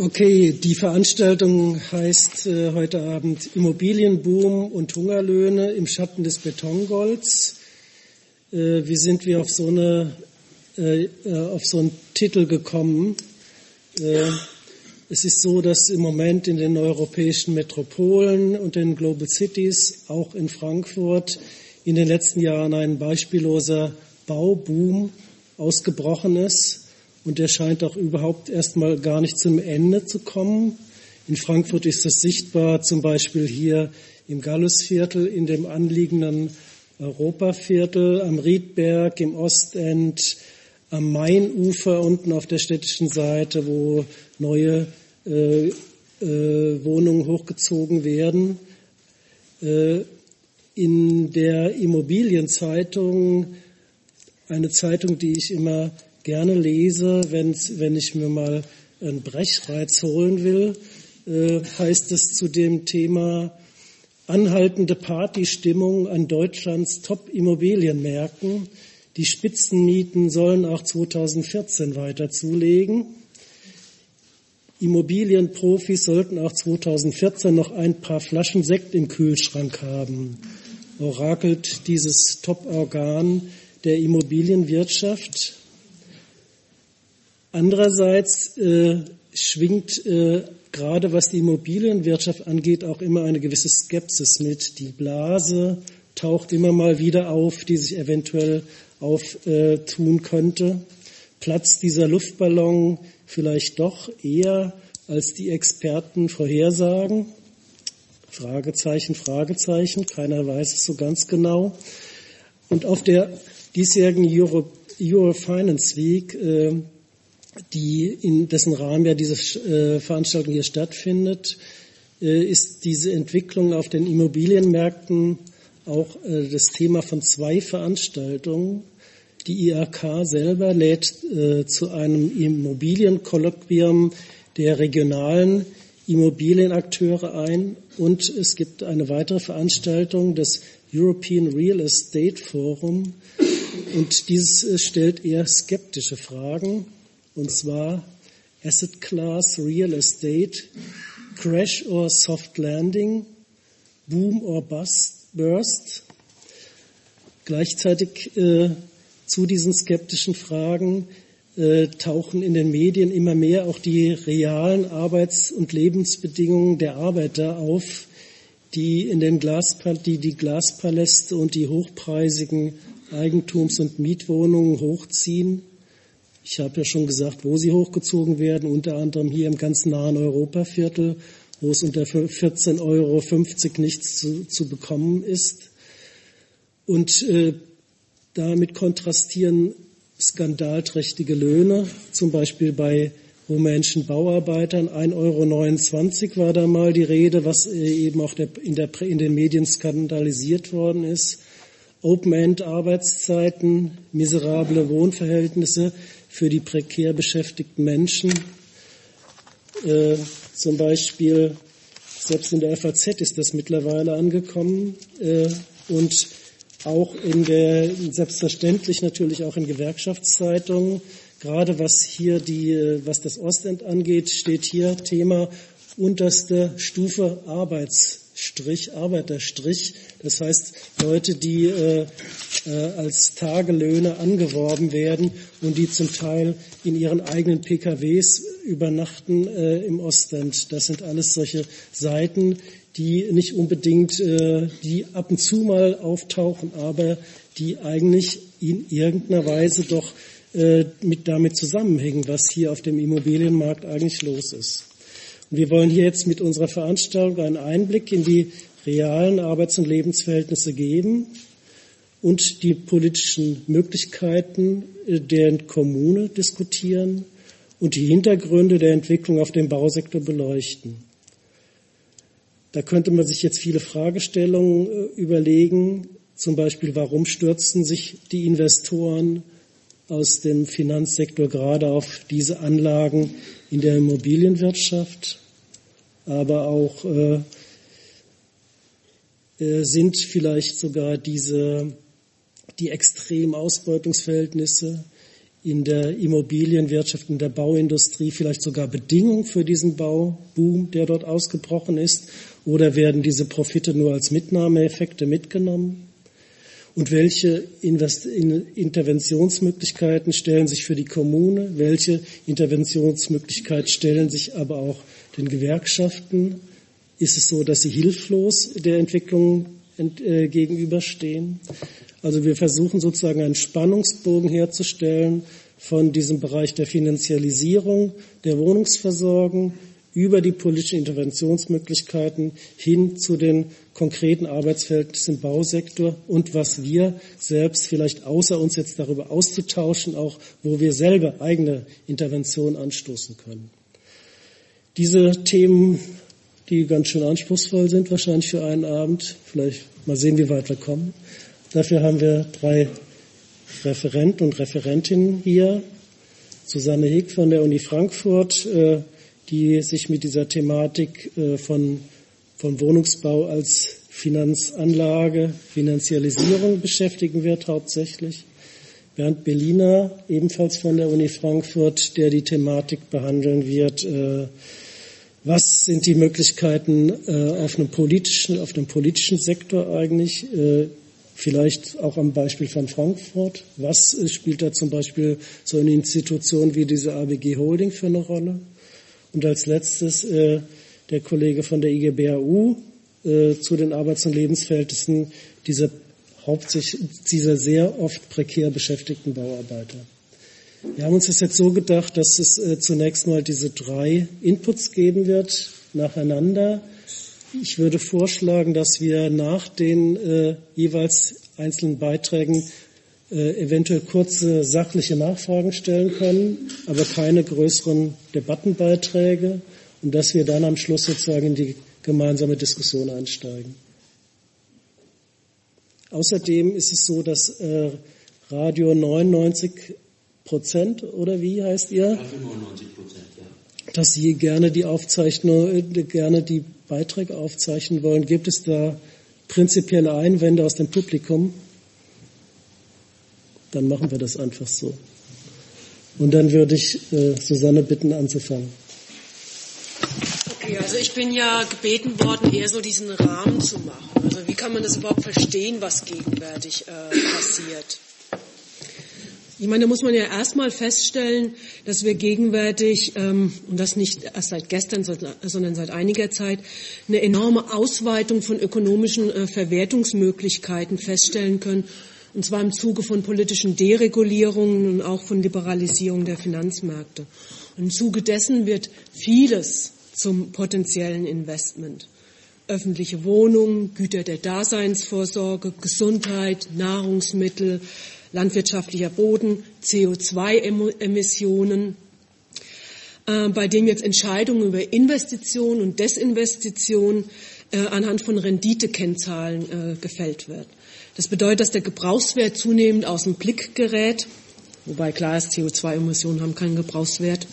Okay, die Veranstaltung heißt äh, heute Abend Immobilienboom und Hungerlöhne im Schatten des Betongolds. Äh, wie sind wir auf so, eine, äh, äh auf so einen Titel gekommen? Äh, es ist so, dass im Moment in den europäischen Metropolen und den Global Cities, auch in Frankfurt, in den letzten Jahren ein beispielloser Bauboom ausgebrochen ist und der scheint auch überhaupt erstmal gar nicht zum Ende zu kommen. In Frankfurt ist das sichtbar, zum Beispiel hier im Gallusviertel, in dem anliegenden Europaviertel, am Riedberg, im Ostend, am Mainufer unten auf der städtischen Seite, wo neue äh, äh, Wohnungen hochgezogen werden. Äh, in der Immobilienzeitung, eine Zeitung, die ich immer gerne lese, wenn ich mir mal einen Brechreiz holen will, äh, heißt es zu dem Thema anhaltende Partystimmung an Deutschlands Top-Immobilienmärkten. Die Spitzenmieten sollen auch 2014 weiter zulegen. Immobilienprofis sollten auch 2014 noch ein paar Flaschen Sekt im Kühlschrank haben, orakelt dieses Top-Organ der Immobilienwirtschaft. Andererseits äh, schwingt äh, gerade was die Immobilienwirtschaft angeht auch immer eine gewisse Skepsis mit. Die Blase taucht immer mal wieder auf, die sich eventuell auftun könnte. Platzt dieser Luftballon vielleicht doch eher, als die Experten vorhersagen? Fragezeichen, Fragezeichen. Keiner weiß es so ganz genau. Und auf der diesjährigen Euro, Euro Finance Week äh, die in dessen Rahmen ja diese äh, Veranstaltung hier stattfindet, äh, ist diese Entwicklung auf den Immobilienmärkten auch äh, das Thema von zwei Veranstaltungen. Die IAK selber lädt zu einem Immobilienkolloquium der regionalen Immobilienakteure ein und es gibt eine weitere Veranstaltung, das European Real Estate Forum und dieses stellt eher skeptische Fragen und zwar Asset Class Real Estate, Crash or Soft Landing, Boom or Bust, Burst. Gleichzeitig äh, zu diesen skeptischen Fragen äh, tauchen in den Medien immer mehr auch die realen Arbeits- und Lebensbedingungen der Arbeiter auf, die in den Glaspal die, die Glaspaläste und die hochpreisigen Eigentums- und Mietwohnungen hochziehen ich habe ja schon gesagt, wo sie hochgezogen werden, unter anderem hier im ganz nahen Europaviertel, wo es unter 14,50 Euro nichts zu, zu bekommen ist. Und äh, damit kontrastieren skandalträchtige Löhne, zum Beispiel bei rumänischen Bauarbeitern. 1,29 Euro war da mal die Rede, was äh, eben auch der, in, der, in den Medien skandalisiert worden ist. Open-End-Arbeitszeiten, miserable Wohnverhältnisse für die prekär beschäftigten Menschen. Äh, zum Beispiel, selbst in der FAZ ist das mittlerweile angekommen äh, und auch in der, selbstverständlich natürlich auch in Gewerkschaftszeitungen. Gerade was hier die, äh, was das Ostend angeht, steht hier Thema unterste Stufe Arbeitsstrich, Arbeiterstrich. Das heißt, Leute, die äh, äh, als Tagelöhne angeworben werden und die zum Teil in ihren eigenen PKWs übernachten äh, im Ostend. Das sind alles solche Seiten, die nicht unbedingt, äh, die ab und zu mal auftauchen, aber die eigentlich in irgendeiner Weise doch äh, mit damit zusammenhängen, was hier auf dem Immobilienmarkt eigentlich los ist. Wir wollen hier jetzt mit unserer Veranstaltung einen Einblick in die realen Arbeits- und Lebensverhältnisse geben und die politischen Möglichkeiten der Kommune diskutieren und die Hintergründe der Entwicklung auf dem Bausektor beleuchten. Da könnte man sich jetzt viele Fragestellungen äh, überlegen, zum Beispiel, warum stürzen sich die Investoren aus dem Finanzsektor gerade auf diese Anlagen in der Immobilienwirtschaft, aber auch äh, äh, sind vielleicht sogar diese, die extremen Ausbeutungsverhältnisse in der Immobilienwirtschaft, in der Bauindustrie vielleicht sogar Bedingung für diesen Bauboom, der dort ausgebrochen ist? Oder werden diese Profite nur als Mitnahmeeffekte mitgenommen? Und welche Interventionsmöglichkeiten stellen sich für die Kommune? Welche Interventionsmöglichkeiten stellen sich aber auch den Gewerkschaften? Ist es so, dass sie hilflos der Entwicklung äh, gegenüberstehen? Also wir versuchen sozusagen einen Spannungsbogen herzustellen von diesem Bereich der Finanzialisierung der Wohnungsversorgung über die politischen Interventionsmöglichkeiten hin zu den konkreten Arbeitsverhältnissen im Bausektor und was wir selbst vielleicht außer uns jetzt darüber auszutauschen, auch wo wir selber eigene Interventionen anstoßen können. Diese Themen, die ganz schön anspruchsvoll sind, wahrscheinlich für einen Abend, vielleicht mal sehen, wie weit wir kommen. Dafür haben wir drei Referenten und Referentinnen hier. Susanne Hick von der Uni Frankfurt, äh, die sich mit dieser Thematik äh, von, von Wohnungsbau als Finanzanlage, Finanzialisierung beschäftigen wird hauptsächlich. Bernd Berliner, ebenfalls von der Uni Frankfurt, der die Thematik behandeln wird. Äh, was sind die Möglichkeiten auf einem politischen, auf dem politischen Sektor eigentlich? Vielleicht auch am Beispiel von Frankfurt. Was spielt da zum Beispiel so eine Institution wie diese ABG Holding für eine Rolle? Und als letztes äh, der Kollege von der IGBAU äh, zu den Arbeits- und Lebensverhältnissen dieser hauptsächlich dieser sehr oft prekär beschäftigten Bauarbeiter. Wir haben uns das jetzt so gedacht, dass es äh, zunächst mal diese drei Inputs geben wird, nacheinander. Ich würde vorschlagen, dass wir nach den äh, jeweils einzelnen Beiträgen äh, eventuell kurze sachliche Nachfragen stellen können, aber keine größeren Debattenbeiträge und dass wir dann am Schluss sozusagen in die gemeinsame Diskussion einsteigen. Außerdem ist es so, dass äh, Radio 99 Prozent oder wie heißt ihr? 99 Prozent, ja. Dass Sie gerne die Aufzeichnung, äh, gerne die Beiträge aufzeichnen wollen. Gibt es da prinzipielle Einwände aus dem Publikum? Dann machen wir das einfach so. Und dann würde ich äh, Susanne bitten, anzufangen. Okay, also ich bin ja gebeten worden, eher so diesen Rahmen zu machen. Also wie kann man das überhaupt verstehen, was gegenwärtig äh, passiert? Ich meine, da muss man ja erstmal feststellen, dass wir gegenwärtig, ähm, und das nicht erst seit gestern, sondern seit einiger Zeit, eine enorme Ausweitung von ökonomischen äh, Verwertungsmöglichkeiten feststellen können, und zwar im Zuge von politischen Deregulierungen und auch von Liberalisierung der Finanzmärkte. Und im Zuge dessen wird vieles zum potenziellen Investment. Öffentliche Wohnungen, Güter der Daseinsvorsorge, Gesundheit, Nahrungsmittel, landwirtschaftlicher Boden, CO2-Emissionen, äh, bei dem jetzt Entscheidungen über Investition und Desinvestition äh, anhand von Renditekennzahlen äh, gefällt wird. Das bedeutet, dass der Gebrauchswert zunehmend aus dem Blick gerät, wobei klar ist, CO2-Emissionen haben keinen Gebrauchswert.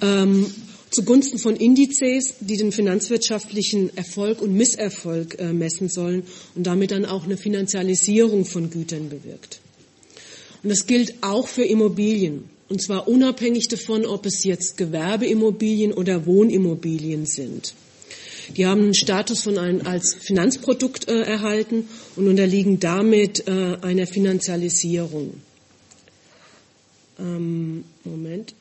Ähm, zugunsten von Indizes, die den finanzwirtschaftlichen Erfolg und Misserfolg äh, messen sollen und damit dann auch eine Finanzialisierung von Gütern bewirkt. Und das gilt auch für Immobilien. Und zwar unabhängig davon, ob es jetzt Gewerbeimmobilien oder Wohnimmobilien sind. Die haben einen Status von einem, als Finanzprodukt äh, erhalten und unterliegen damit äh, einer Finanzialisierung. Ähm, Moment.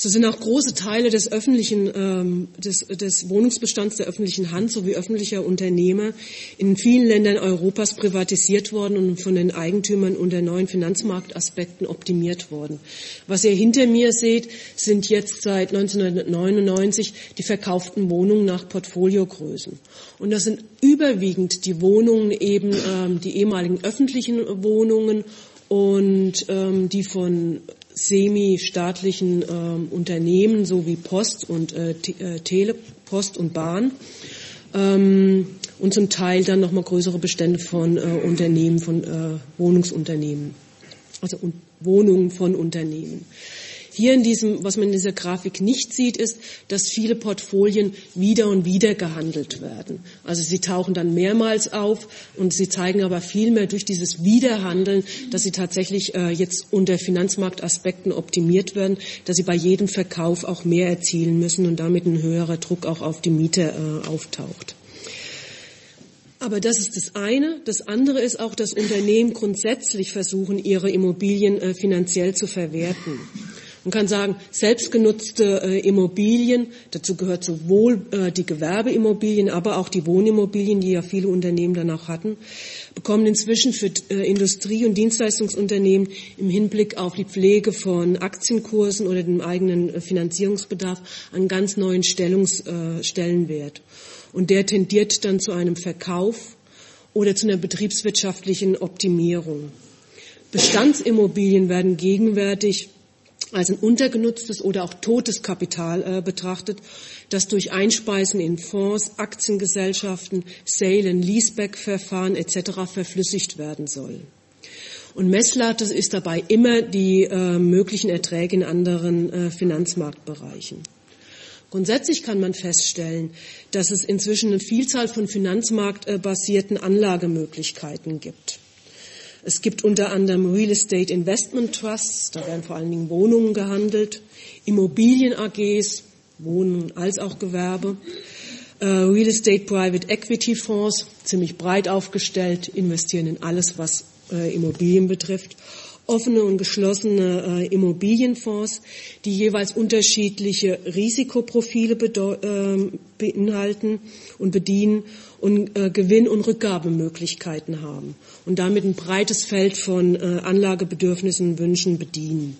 So sind auch große Teile des öffentlichen, ähm, des, des Wohnungsbestands der öffentlichen Hand sowie öffentlicher Unternehmer in vielen Ländern Europas privatisiert worden und von den Eigentümern unter neuen Finanzmarktaspekten optimiert worden. Was ihr hinter mir seht, sind jetzt seit 1999 die verkauften Wohnungen nach Portfoliogrößen. Und das sind überwiegend die Wohnungen eben, ähm, die ehemaligen öffentlichen Wohnungen und ähm, die von semi-staatlichen äh, Unternehmen, so wie Post und äh, äh, Telepost und Bahn. Ähm, und zum Teil dann nochmal größere Bestände von äh, Unternehmen, von äh, Wohnungsunternehmen. Also und Wohnungen von Unternehmen. Hier in diesem, was man in dieser Grafik nicht sieht, ist, dass viele Portfolien wieder und wieder gehandelt werden. Also sie tauchen dann mehrmals auf und sie zeigen aber vielmehr durch dieses Wiederhandeln, dass sie tatsächlich äh, jetzt unter Finanzmarktaspekten optimiert werden, dass sie bei jedem Verkauf auch mehr erzielen müssen und damit ein höherer Druck auch auf die Mieter äh, auftaucht. Aber das ist das eine. Das andere ist auch, dass Unternehmen grundsätzlich versuchen, ihre Immobilien äh, finanziell zu verwerten. Man kann sagen, selbstgenutzte äh, Immobilien, dazu gehört sowohl äh, die Gewerbeimmobilien, aber auch die Wohnimmobilien, die ja viele Unternehmen dann auch hatten, bekommen inzwischen für äh, Industrie- und Dienstleistungsunternehmen im Hinblick auf die Pflege von Aktienkursen oder dem eigenen äh, Finanzierungsbedarf einen ganz neuen Stellungs, äh, Stellenwert und der tendiert dann zu einem Verkauf oder zu einer betriebswirtschaftlichen Optimierung. Bestandsimmobilien werden gegenwärtig als ein untergenutztes oder auch totes Kapital äh, betrachtet, das durch Einspeisen in Fonds, Aktiengesellschaften, Sale- and Leaseback-Verfahren etc. verflüssigt werden soll. Und Messlatte ist dabei immer die äh, möglichen Erträge in anderen äh, Finanzmarktbereichen. Grundsätzlich kann man feststellen, dass es inzwischen eine Vielzahl von finanzmarktbasierten Anlagemöglichkeiten gibt. Es gibt unter anderem Real Estate Investment Trusts, da werden vor allen Dingen Wohnungen gehandelt, Immobilien AGs, Wohnen als auch Gewerbe, äh, Real Estate Private Equity Fonds, ziemlich breit aufgestellt, investieren in alles, was äh, Immobilien betrifft offene und geschlossene äh, Immobilienfonds, die jeweils unterschiedliche Risikoprofile äh, beinhalten und bedienen und äh, Gewinn- und Rückgabemöglichkeiten haben und damit ein breites Feld von äh, Anlagebedürfnissen und Wünschen bedienen.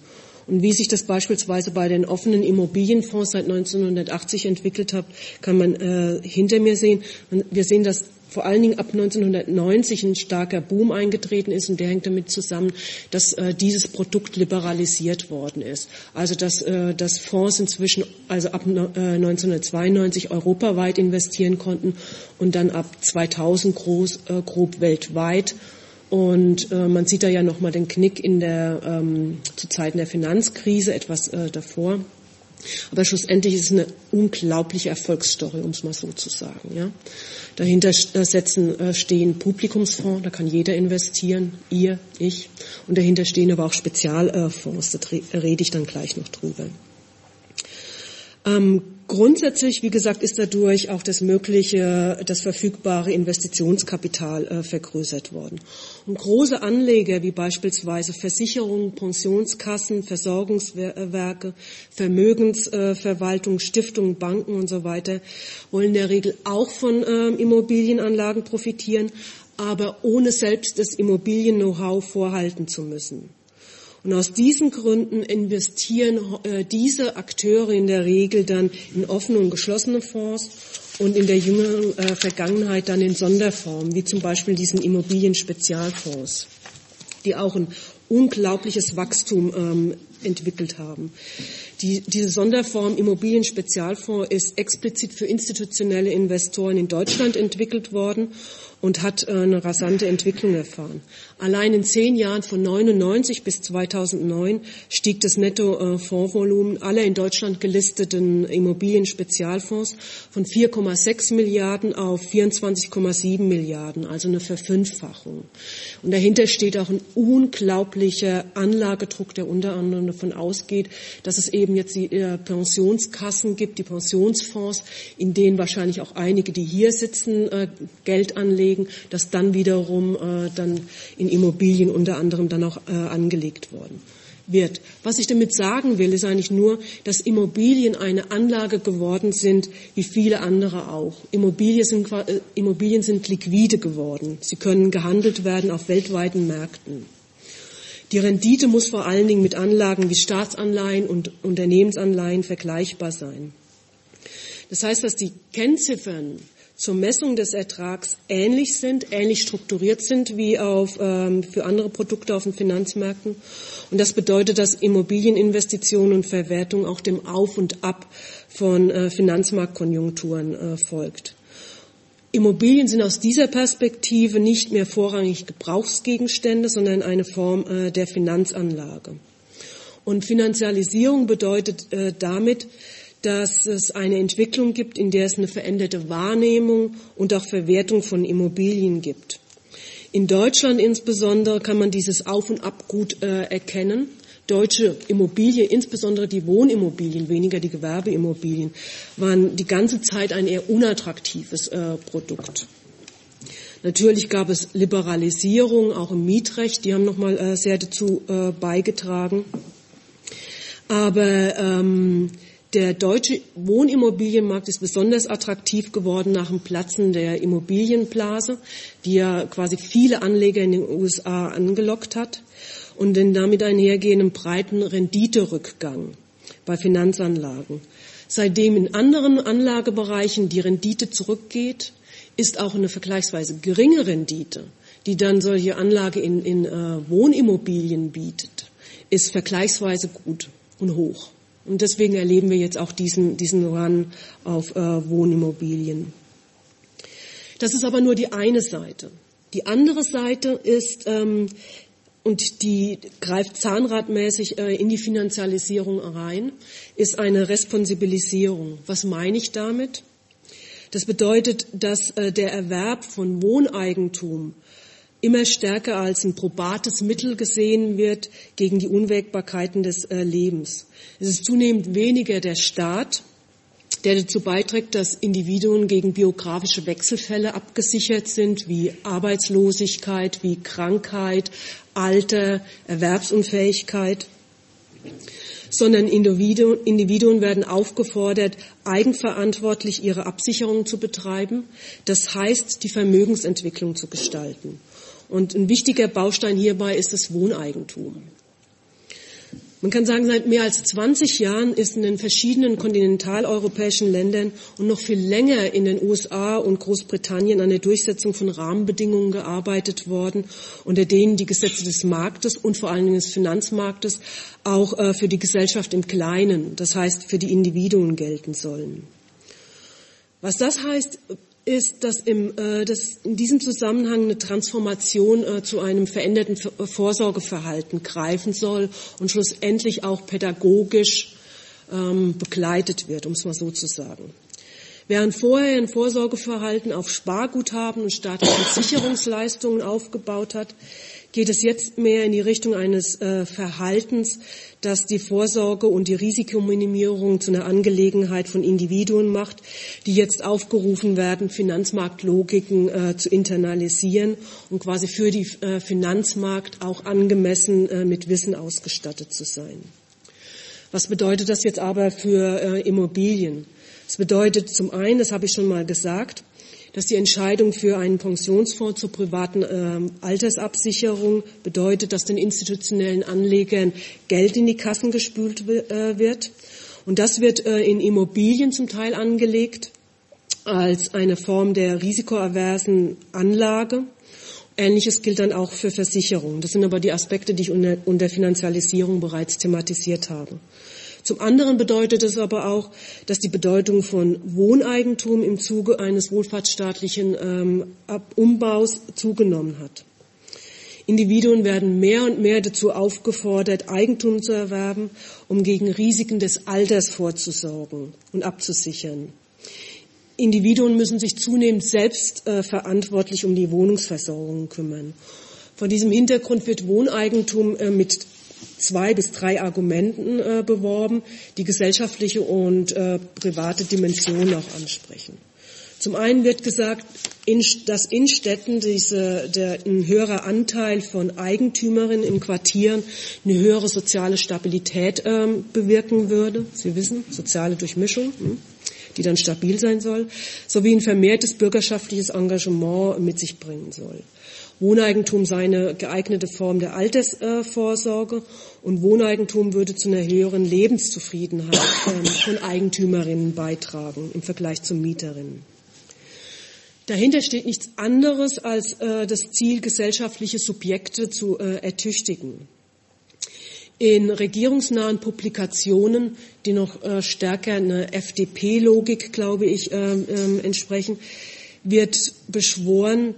Und wie sich das beispielsweise bei den offenen Immobilienfonds seit 1980 entwickelt hat, kann man äh, hinter mir sehen. Wir sehen das vor allen Dingen ab 1990 ein starker Boom eingetreten ist und der hängt damit zusammen, dass äh, dieses Produkt liberalisiert worden ist. Also dass, äh, dass Fonds inzwischen also ab äh, 1992 europaweit investieren konnten und dann ab 2000 groß, äh, grob weltweit. Und äh, man sieht da ja nochmal den Knick in der ähm, zu Zeiten der Finanzkrise etwas äh, davor. Aber schlussendlich ist es eine unglaubliche Erfolgsstory, um es mal so zu sagen. Ja. Dahinter äh, setzen, äh, stehen Publikumsfonds, da kann jeder investieren, ihr, ich. Und dahinter stehen aber auch Spezialfonds, da rede ich dann gleich noch drüber. Ähm, grundsätzlich, wie gesagt, ist dadurch auch das mögliche, das verfügbare Investitionskapital äh, vergrößert worden. Und große Anleger wie beispielsweise Versicherungen, Pensionskassen, Versorgungswerke, Vermögensverwaltung, Stiftungen, Banken und so weiter wollen in der Regel auch von äh, Immobilienanlagen profitieren, aber ohne selbst das Immobilien-Know-how vorhalten zu müssen. Und aus diesen Gründen investieren äh, diese Akteure in der Regel dann in offene und geschlossene Fonds und in der jüngeren äh, Vergangenheit dann in Sonderformen, wie zum Beispiel diesen Immobilien-Spezialfonds, die auch ein unglaubliches Wachstum ähm, entwickelt haben. Die, diese Sonderform Immobilien-Spezialfonds ist explizit für institutionelle Investoren in Deutschland entwickelt worden und hat äh, eine rasante Entwicklung erfahren. Allein in zehn Jahren von 99 bis 2009 stieg das Netto-Fondsvolumen aller in Deutschland gelisteten Immobilien-Spezialfonds von 4,6 Milliarden auf 24,7 Milliarden, also eine Verfünffachung. Und dahinter steht auch ein unglaublicher Anlagedruck, der unter anderem davon ausgeht, dass es eben jetzt die äh, Pensionskassen gibt, die Pensionsfonds, in denen wahrscheinlich auch einige, die hier sitzen, äh, Geld anlegen das dann wiederum äh, dann in Immobilien unter anderem dann auch angelegt worden wird. Was ich damit sagen will, ist eigentlich nur, dass Immobilien eine Anlage geworden sind, wie viele andere auch. Immobilien sind, Immobilien sind liquide geworden. Sie können gehandelt werden auf weltweiten Märkten. Die Rendite muss vor allen Dingen mit Anlagen wie Staatsanleihen und Unternehmensanleihen vergleichbar sein. Das heißt, dass die Kennziffern zur Messung des Ertrags ähnlich sind, ähnlich strukturiert sind wie auf, ähm, für andere Produkte auf den Finanzmärkten. Und das bedeutet, dass Immobilieninvestitionen und Verwertung auch dem Auf und Ab von äh, Finanzmarktkonjunkturen äh, folgt. Immobilien sind aus dieser Perspektive nicht mehr vorrangig Gebrauchsgegenstände, sondern eine Form äh, der Finanzanlage. Und Finanzialisierung bedeutet äh, damit, dass es eine Entwicklung gibt, in der es eine veränderte Wahrnehmung und auch Verwertung von Immobilien gibt. In Deutschland insbesondere kann man dieses Auf und Ab gut äh, erkennen. Deutsche Immobilien, insbesondere die Wohnimmobilien, weniger die Gewerbeimmobilien, waren die ganze Zeit ein eher unattraktives äh, Produkt. Natürlich gab es Liberalisierung auch im Mietrecht, die haben nochmal äh, sehr dazu äh, beigetragen. Aber ähm, der deutsche Wohnimmobilienmarkt ist besonders attraktiv geworden nach dem Platzen der Immobilienblase, die ja quasi viele Anleger in den USA angelockt hat und den damit einhergehenden breiten Renditerückgang bei Finanzanlagen. Seitdem in anderen Anlagebereichen die Rendite zurückgeht, ist auch eine vergleichsweise geringe Rendite, die dann solche Anlage in, in äh, Wohnimmobilien bietet, ist vergleichsweise gut und hoch. Und deswegen erleben wir jetzt auch diesen, diesen Run auf äh, Wohnimmobilien. Das ist aber nur die eine Seite. Die andere Seite ist, ähm, und die greift zahnradmäßig äh, in die Finanzialisierung rein, ist eine Responsibilisierung. Was meine ich damit? Das bedeutet, dass äh, der Erwerb von Wohneigentum immer stärker als ein probates Mittel gesehen wird gegen die Unwägbarkeiten des äh, Lebens. Es ist zunehmend weniger der Staat, der dazu beiträgt, dass Individuen gegen biografische Wechselfälle abgesichert sind, wie Arbeitslosigkeit, wie Krankheit, Alter, Erwerbsunfähigkeit, sondern Individuen, werden aufgefordert, eigenverantwortlich ihre Absicherung zu betreiben, das heißt, die Vermögensentwicklung zu gestalten. Und ein wichtiger Baustein hierbei ist das Wohneigentum. Man kann sagen, seit mehr als 20 Jahren ist in den verschiedenen kontinentaleuropäischen Ländern und noch viel länger in den USA und Großbritannien an der Durchsetzung von Rahmenbedingungen gearbeitet worden, unter denen die Gesetze des Marktes und vor allen Dingen des Finanzmarktes auch äh, für die Gesellschaft im Kleinen, das heißt für die Individuen gelten sollen. Was das heißt, ist, dass, im, äh, dass in diesem Zusammenhang eine Transformation äh, zu einem veränderten äh, Vorsorgeverhalten greifen soll und schlussendlich auch pädagogisch ähm, begleitet wird, um es mal so zu sagen. Während vorher ein Vorsorgeverhalten auf Sparguthaben und staatlichen Sicherungsleistungen aufgebaut hat, geht es jetzt mehr in die Richtung eines äh, Verhaltens, das die Vorsorge und die Risikominimierung zu einer Angelegenheit von Individuen macht, die jetzt aufgerufen werden, Finanzmarktlogiken äh, zu internalisieren und quasi für die äh, Finanzmarkt auch angemessen äh, mit Wissen ausgestattet zu sein. Was bedeutet das jetzt aber für äh, Immobilien? Es bedeutet zum einen, das habe ich schon mal gesagt, dass die Entscheidung für einen Pensionsfonds zur privaten äh, Altersabsicherung bedeutet, dass den institutionellen Anlegern Geld in die Kassen gespült äh, wird. Und das wird äh, in Immobilien zum Teil angelegt als eine Form der risikoaversen Anlage. Ähnliches gilt dann auch für Versicherungen. Das sind aber die Aspekte, die ich unter, unter Finanzialisierung bereits thematisiert habe. Zum anderen bedeutet es aber auch, dass die Bedeutung von Wohneigentum im Zuge eines wohlfahrtsstaatlichen ähm, Umbaus zugenommen hat. Individuen werden mehr und mehr dazu aufgefordert, Eigentum zu erwerben, um gegen Risiken des Alters vorzusorgen und abzusichern. Individuen müssen sich zunehmend selbst äh, verantwortlich um die Wohnungsversorgung kümmern. Vor diesem Hintergrund wird Wohneigentum äh, mit zwei bis drei Argumenten äh, beworben, die gesellschaftliche und äh, private Dimensionen auch ansprechen. Zum einen wird gesagt, in, dass in Städten diese, der, ein höherer Anteil von Eigentümerinnen in Quartieren eine höhere soziale Stabilität ähm, bewirken würde. Sie wissen, soziale Durchmischung, hm, die dann stabil sein soll, sowie ein vermehrtes bürgerschaftliches Engagement mit sich bringen soll. Wohneigentum sei eine geeignete Form der Altersvorsorge und Wohneigentum würde zu einer höheren Lebenszufriedenheit ähm, von Eigentümerinnen beitragen im Vergleich zu Mieterinnen. Dahinter steht nichts anderes als äh, das Ziel, gesellschaftliche Subjekte zu äh, ertüchtigen. In regierungsnahen Publikationen, die noch äh, stärker einer FDP-Logik, glaube ich, ähm, ähm, entsprechen, wird beschworen,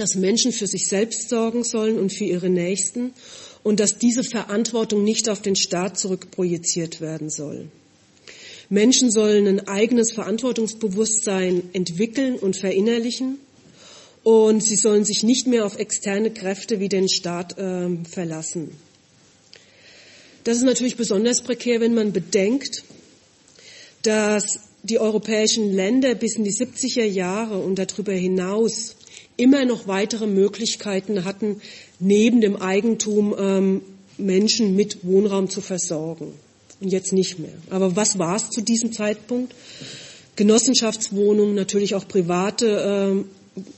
dass Menschen für sich selbst sorgen sollen und für ihre Nächsten und dass diese Verantwortung nicht auf den Staat zurückprojiziert werden soll. Menschen sollen ein eigenes Verantwortungsbewusstsein entwickeln und verinnerlichen und sie sollen sich nicht mehr auf externe Kräfte wie den Staat äh, verlassen. Das ist natürlich besonders prekär, wenn man bedenkt, dass die europäischen Länder bis in die 70er Jahre und darüber hinaus immer noch weitere Möglichkeiten hatten, neben dem Eigentum ähm, Menschen mit Wohnraum zu versorgen. Und jetzt nicht mehr. Aber was war es zu diesem Zeitpunkt? Genossenschaftswohnungen, natürlich auch private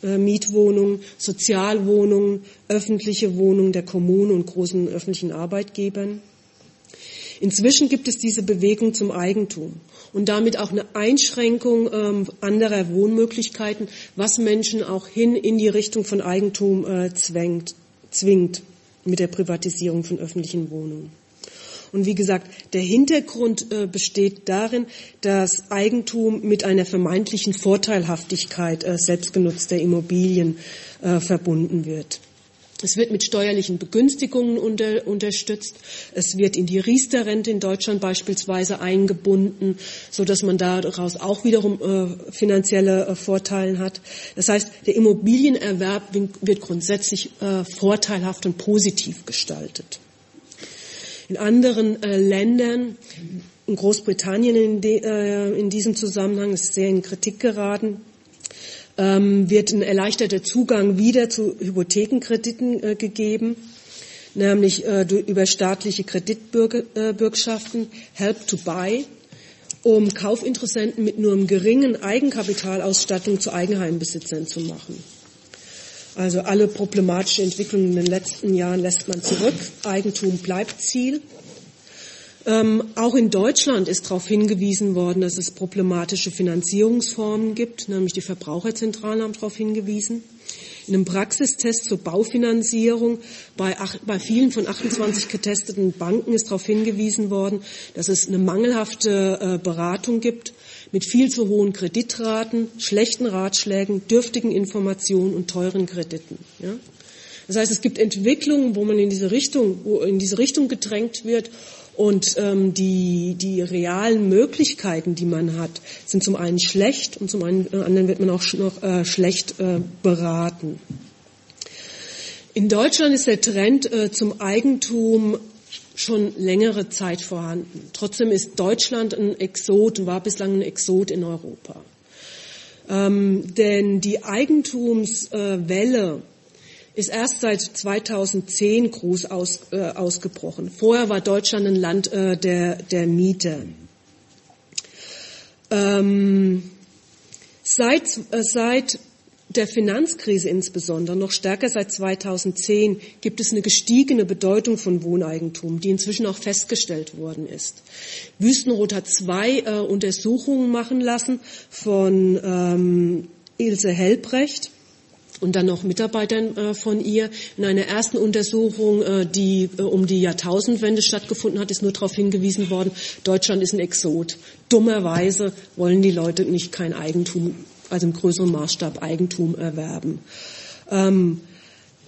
äh, äh, Mietwohnungen, Sozialwohnungen, öffentliche Wohnungen der Kommunen und großen öffentlichen Arbeitgebern. Inzwischen gibt es diese Bewegung zum Eigentum und damit auch eine Einschränkung ähm, anderer Wohnmöglichkeiten, was Menschen auch hin in die Richtung von Eigentum äh, zwängt, zwingt mit der Privatisierung von öffentlichen Wohnungen. Und wie gesagt, der Hintergrund äh, besteht darin, dass Eigentum mit einer vermeintlichen Vorteilhaftigkeit äh, selbstgenutzter Immobilien äh, verbunden wird. Es wird mit steuerlichen Begünstigungen unter, unterstützt. Es wird in die Riester-Rente in Deutschland beispielsweise eingebunden, so dass man daraus auch wiederum äh, finanzielle äh, Vorteile hat. Das heißt, der Immobilienerwerb wird grundsätzlich äh, vorteilhaft und positiv gestaltet. In anderen äh, Ländern, in Großbritannien in, de, äh, in diesem Zusammenhang ist sehr in Kritik geraten, ähm, wird ein erleichterter Zugang wieder zu Hypothekenkrediten äh, gegeben, nämlich äh, über staatliche Kreditbürgschaften, Help to Buy, um Kaufinteressenten mit nur einem geringen Eigenkapitalausstattung zu Eigenheimbesitzern zu machen. Also alle problematische Entwicklungen in den letzten Jahren lässt man zurück. Eigentum bleibt Ziel. Ähm, auch in Deutschland ist darauf hingewiesen worden, dass es problematische Finanzierungsformen gibt, nämlich die Verbraucherzentralen haben darauf hingewiesen. In einem Praxistest zur Baufinanzierung bei, bei vielen von 28 getesteten Banken ist darauf hingewiesen worden, dass es eine mangelhafte äh, Beratung gibt mit viel zu hohen Kreditraten, schlechten Ratschlägen, dürftigen Informationen und teuren Krediten. Ja? Das heißt, es gibt Entwicklungen, wo man in diese Richtung, wo in diese Richtung gedrängt wird und ähm, die, die realen Möglichkeiten, die man hat, sind zum einen schlecht und zum anderen wird man auch noch äh, schlecht äh, beraten. In Deutschland ist der Trend äh, zum Eigentum schon längere Zeit vorhanden. Trotzdem ist Deutschland ein Exot und war bislang ein Exot in Europa. Ähm, denn die Eigentumswelle ist erst seit 2010 groß aus, äh, ausgebrochen. Vorher war Deutschland ein Land äh, der, der Mieter. Ähm, seit, äh, seit der Finanzkrise insbesondere, noch stärker seit 2010, gibt es eine gestiegene Bedeutung von Wohneigentum, die inzwischen auch festgestellt worden ist. Wüstenrot hat zwei äh, Untersuchungen machen lassen von ähm, Ilse Helbrecht und dann noch Mitarbeitern äh, von ihr. In einer ersten Untersuchung, äh, die äh, um die Jahrtausendwende stattgefunden hat, ist nur darauf hingewiesen worden, Deutschland ist ein Exot. Dummerweise wollen die Leute nicht kein Eigentum, also im größeren Maßstab Eigentum erwerben. Ähm,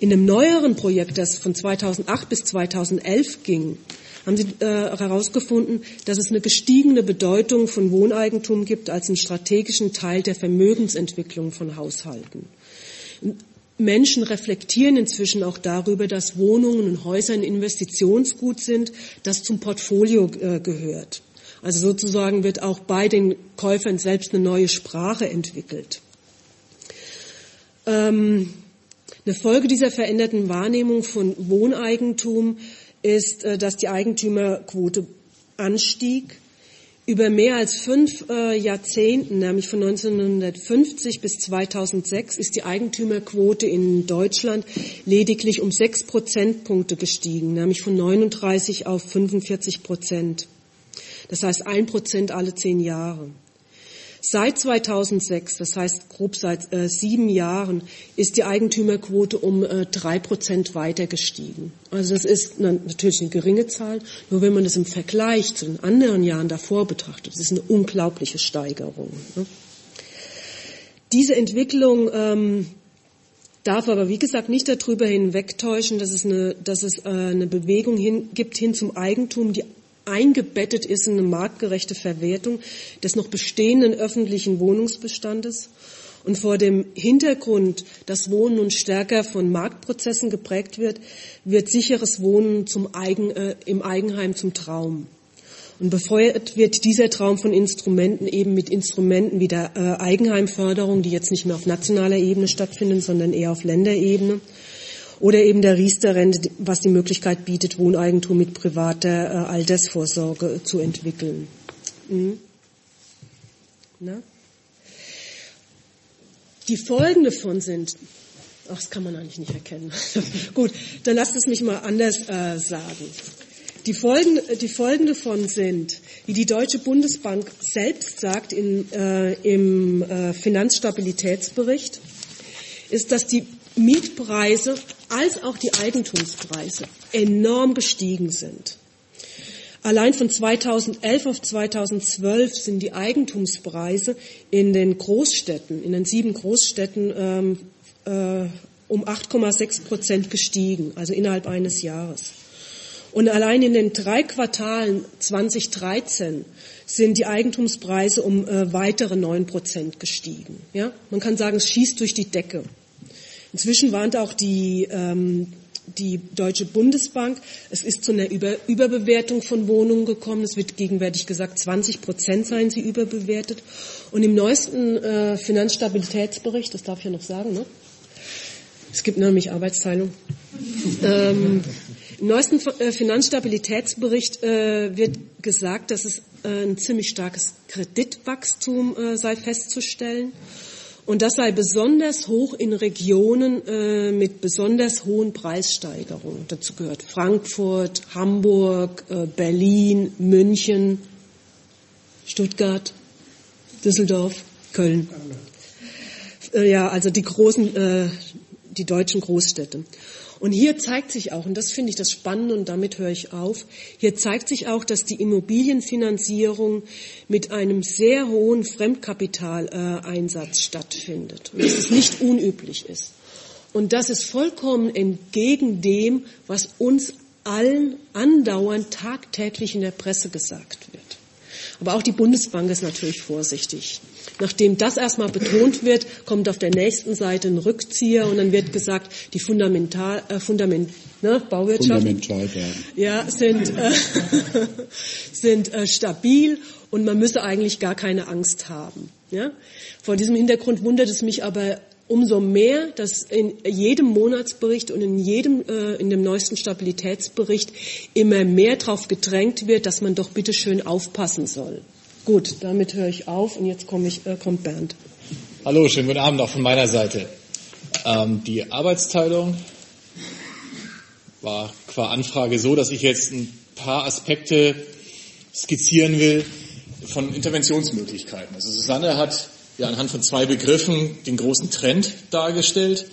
in einem neueren Projekt, das von 2008 bis 2011 ging, haben sie äh, herausgefunden, dass es eine gestiegene Bedeutung von Wohneigentum gibt als einen strategischen Teil der Vermögensentwicklung von Haushalten. Menschen reflektieren inzwischen auch darüber, dass Wohnungen und Häuser ein Investitionsgut sind, das zum Portfolio äh, gehört. Also sozusagen wird auch bei den Käufern selbst eine neue Sprache entwickelt. Ähm, eine Folge dieser veränderten Wahrnehmung von Wohneigentum ist, äh, dass die Eigentümerquote anstieg über mehr als fünf äh, Jahrzehnten, nämlich von 1950 bis 2006, ist die Eigentümerquote in Deutschland lediglich um sechs Prozentpunkte gestiegen, nämlich von 39 auf 45 Prozent. Das heißt ein Prozent alle zehn Jahre. Seit 2006, das heißt grob seit äh, sieben Jahren, ist die Eigentümerquote um äh, drei Prozent weiter gestiegen. Also das ist na, natürlich eine geringe Zahl, nur wenn man das im Vergleich zu den anderen Jahren davor betrachtet, das ist eine unglaubliche Steigerung. Ne? Diese Entwicklung ähm, darf aber, wie gesagt, nicht darüber hinwegtäuschen, dass es eine, dass es äh, eine Bewegung hin, gibt hin zum Eigentum, die eingebettet ist in eine marktgerechte Verwertung des noch bestehenden öffentlichen Wohnungsbestandes. Und vor dem Hintergrund, dass Wohnen nun stärker von Marktprozessen geprägt wird, wird sicheres Wohnen zum Eigen, äh, im Eigenheim zum Traum. Und befeuert wird dieser Traum von Instrumenten eben mit Instrumenten wie der äh, Eigenheimförderung, die jetzt nicht mehr auf nationaler Ebene stattfinden, sondern eher auf Länderebene. Oder eben der Riester-Rente, was die Möglichkeit bietet, Wohneigentum mit privater äh, Altersvorsorge zu entwickeln. Mhm. Die Folgen davon sind, ach, das kann man eigentlich nicht erkennen. Gut, dann lasst es mich mal anders äh, sagen. Die Folgen, die Folgen davon sind, wie die Deutsche Bundesbank selbst sagt in, äh, im äh, Finanzstabilitätsbericht, ist, dass die Mietpreise als auch die Eigentumspreise enorm gestiegen sind. Allein von 2011 auf 2012 sind die Eigentumspreise in den Großstädten, in den sieben Großstädten ähm, äh, um 8,6 Prozent gestiegen, also innerhalb eines Jahres. Und allein in den drei Quartalen 2013 sind die Eigentumspreise um äh, weitere neun Prozent gestiegen. Ja? Man kann sagen, es schießt durch die Decke. Inzwischen warnt auch die, ähm, die Deutsche Bundesbank, es ist zu einer Über Überbewertung von Wohnungen gekommen. Es wird gegenwärtig gesagt, 20 Prozent seien sie überbewertet. Und im neuesten äh, Finanzstabilitätsbericht, das darf ich ja noch sagen, ne? es gibt nämlich Arbeitsteilung, ähm, im neuesten äh, Finanzstabilitätsbericht äh, wird gesagt, dass es äh, ein ziemlich starkes Kreditwachstum sei festzustellen. Und das sei besonders hoch in Regionen mit besonders hohen Preissteigerungen. Dazu gehört Frankfurt, Hamburg, Berlin, München, Stuttgart, Düsseldorf, Köln. Ja, also die großen, die deutschen Großstädte. Und hier zeigt sich auch, und das finde ich das Spannende und damit höre ich auf, hier zeigt sich auch, dass die Immobilienfinanzierung mit einem sehr hohen Fremdkapitaleinsatz stattfindet und dass es nicht unüblich ist. Und das ist vollkommen entgegen dem, was uns allen andauernd tagtäglich in der Presse gesagt wird. Aber auch die Bundesbank ist natürlich vorsichtig. Nachdem das erstmal betont wird, kommt auf der nächsten Seite ein Rückzieher und dann wird gesagt, die Fundamental, äh, Fundament, ne, Bauwirtschaft ja, sind, äh, sind äh, stabil und man müsse eigentlich gar keine Angst haben. Ja? Vor diesem Hintergrund wundert es mich aber umso mehr, dass in jedem Monatsbericht und in jedem, äh, in dem neuesten Stabilitätsbericht immer mehr darauf gedrängt wird, dass man doch bitte schön aufpassen soll. Gut, damit höre ich auf und jetzt komme ich, äh, kommt Bernd. Hallo, schönen guten Abend auch von meiner Seite. Ähm, die Arbeitsteilung war qua Anfrage so, dass ich jetzt ein paar Aspekte skizzieren will von Interventionsmöglichkeiten. Also Susanne hat ja anhand von zwei Begriffen den großen Trend dargestellt.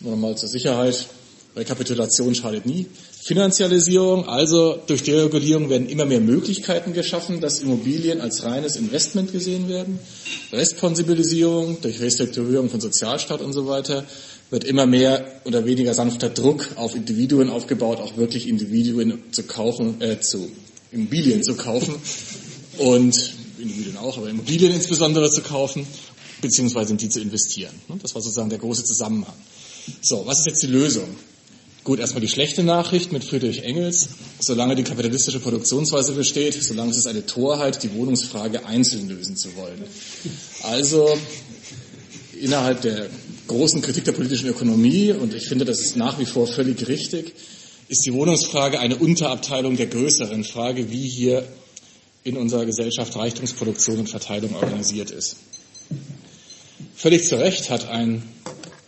Nur nochmal zur Sicherheit, Rekapitulation schadet nie. Finanzialisierung, also durch Deregulierung werden immer mehr Möglichkeiten geschaffen, dass Immobilien als reines Investment gesehen werden. Restponsibilisierung durch Restrukturierung von Sozialstaat und so weiter wird immer mehr oder weniger sanfter Druck auf Individuen aufgebaut, auch wirklich Individuen zu kaufen, äh, zu Immobilien zu kaufen und Individuen auch, aber Immobilien insbesondere zu kaufen, beziehungsweise in die zu investieren. Das war sozusagen der große Zusammenhang. So, was ist jetzt die Lösung? Gut, erstmal die schlechte Nachricht mit Friedrich Engels. Solange die kapitalistische Produktionsweise besteht, solange ist es eine Torheit, die Wohnungsfrage einzeln lösen zu wollen. Also innerhalb der großen Kritik der politischen Ökonomie, und ich finde, das ist nach wie vor völlig richtig, ist die Wohnungsfrage eine Unterabteilung der größeren Frage, wie hier in unserer Gesellschaft Reichtumsproduktion und Verteilung organisiert ist. Völlig zu Recht hat ein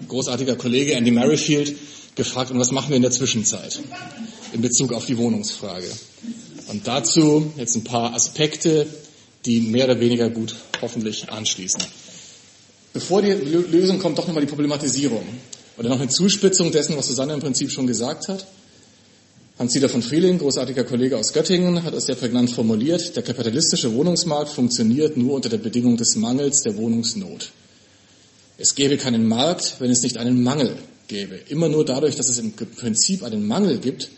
großartiger Kollege Andy Merrifield gefragt, und was machen wir in der Zwischenzeit in Bezug auf die Wohnungsfrage. Und dazu jetzt ein paar Aspekte, die mehr oder weniger gut hoffentlich anschließen. Bevor die Lösung kommt, doch nochmal die Problematisierung oder noch eine Zuspitzung dessen, was Susanne im Prinzip schon gesagt hat. Hans-Dieter von Frieling, großartiger Kollege aus Göttingen, hat es sehr prägnant formuliert, der kapitalistische Wohnungsmarkt funktioniert nur unter der Bedingung des Mangels der Wohnungsnot. Es gäbe keinen Markt, wenn es nicht einen Mangel gäbe. Immer nur dadurch, dass es im Prinzip einen Mangel gibt,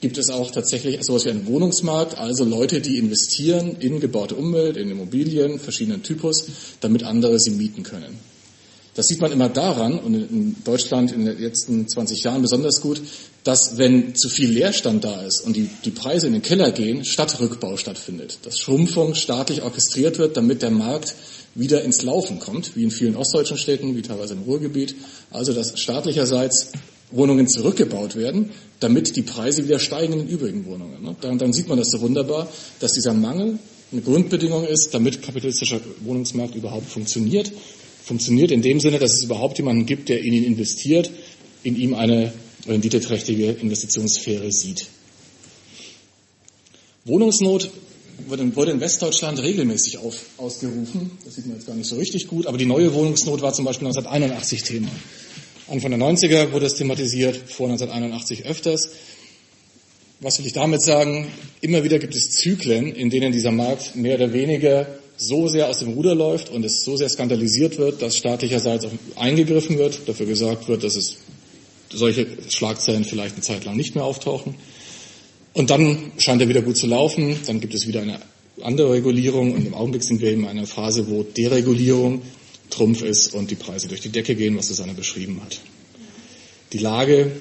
gibt es auch tatsächlich sowas wie einen Wohnungsmarkt, also Leute, die investieren in gebaute Umwelt, in Immobilien verschiedenen Typus, damit andere sie mieten können. Das sieht man immer daran, und in Deutschland in den letzten 20 Jahren besonders gut, dass wenn zu viel Leerstand da ist und die, die Preise in den Keller gehen, Stadtrückbau stattfindet. Dass Schrumpfung staatlich orchestriert wird, damit der Markt wieder ins Laufen kommt, wie in vielen ostdeutschen Städten, wie teilweise im Ruhrgebiet. Also dass staatlicherseits Wohnungen zurückgebaut werden, damit die Preise wieder steigen in den übrigen Wohnungen. Ne? Dann, dann sieht man das so wunderbar, dass dieser Mangel eine Grundbedingung ist, damit kapitalistischer Wohnungsmarkt überhaupt funktioniert funktioniert in dem Sinne, dass es überhaupt jemanden gibt, der in ihn investiert, in ihm eine renditeträchtige Investitionssphäre sieht. Wohnungsnot wurde in Westdeutschland regelmäßig auf, ausgerufen. Das sieht man jetzt gar nicht so richtig gut, aber die neue Wohnungsnot war zum Beispiel 1981 Thema. Anfang der 90er wurde es thematisiert, vor 1981 öfters. Was will ich damit sagen? Immer wieder gibt es Zyklen, in denen dieser Markt mehr oder weniger so sehr aus dem Ruder läuft und es so sehr skandalisiert wird, dass staatlicherseits auch eingegriffen wird, dafür gesagt wird, dass es solche Schlagzeilen vielleicht eine Zeit lang nicht mehr auftauchen. Und dann scheint er wieder gut zu laufen, dann gibt es wieder eine andere Regulierung und im Augenblick sind wir eben in einer Phase, wo Deregulierung Trumpf ist und die Preise durch die Decke gehen, was Susanne beschrieben hat. Die Lage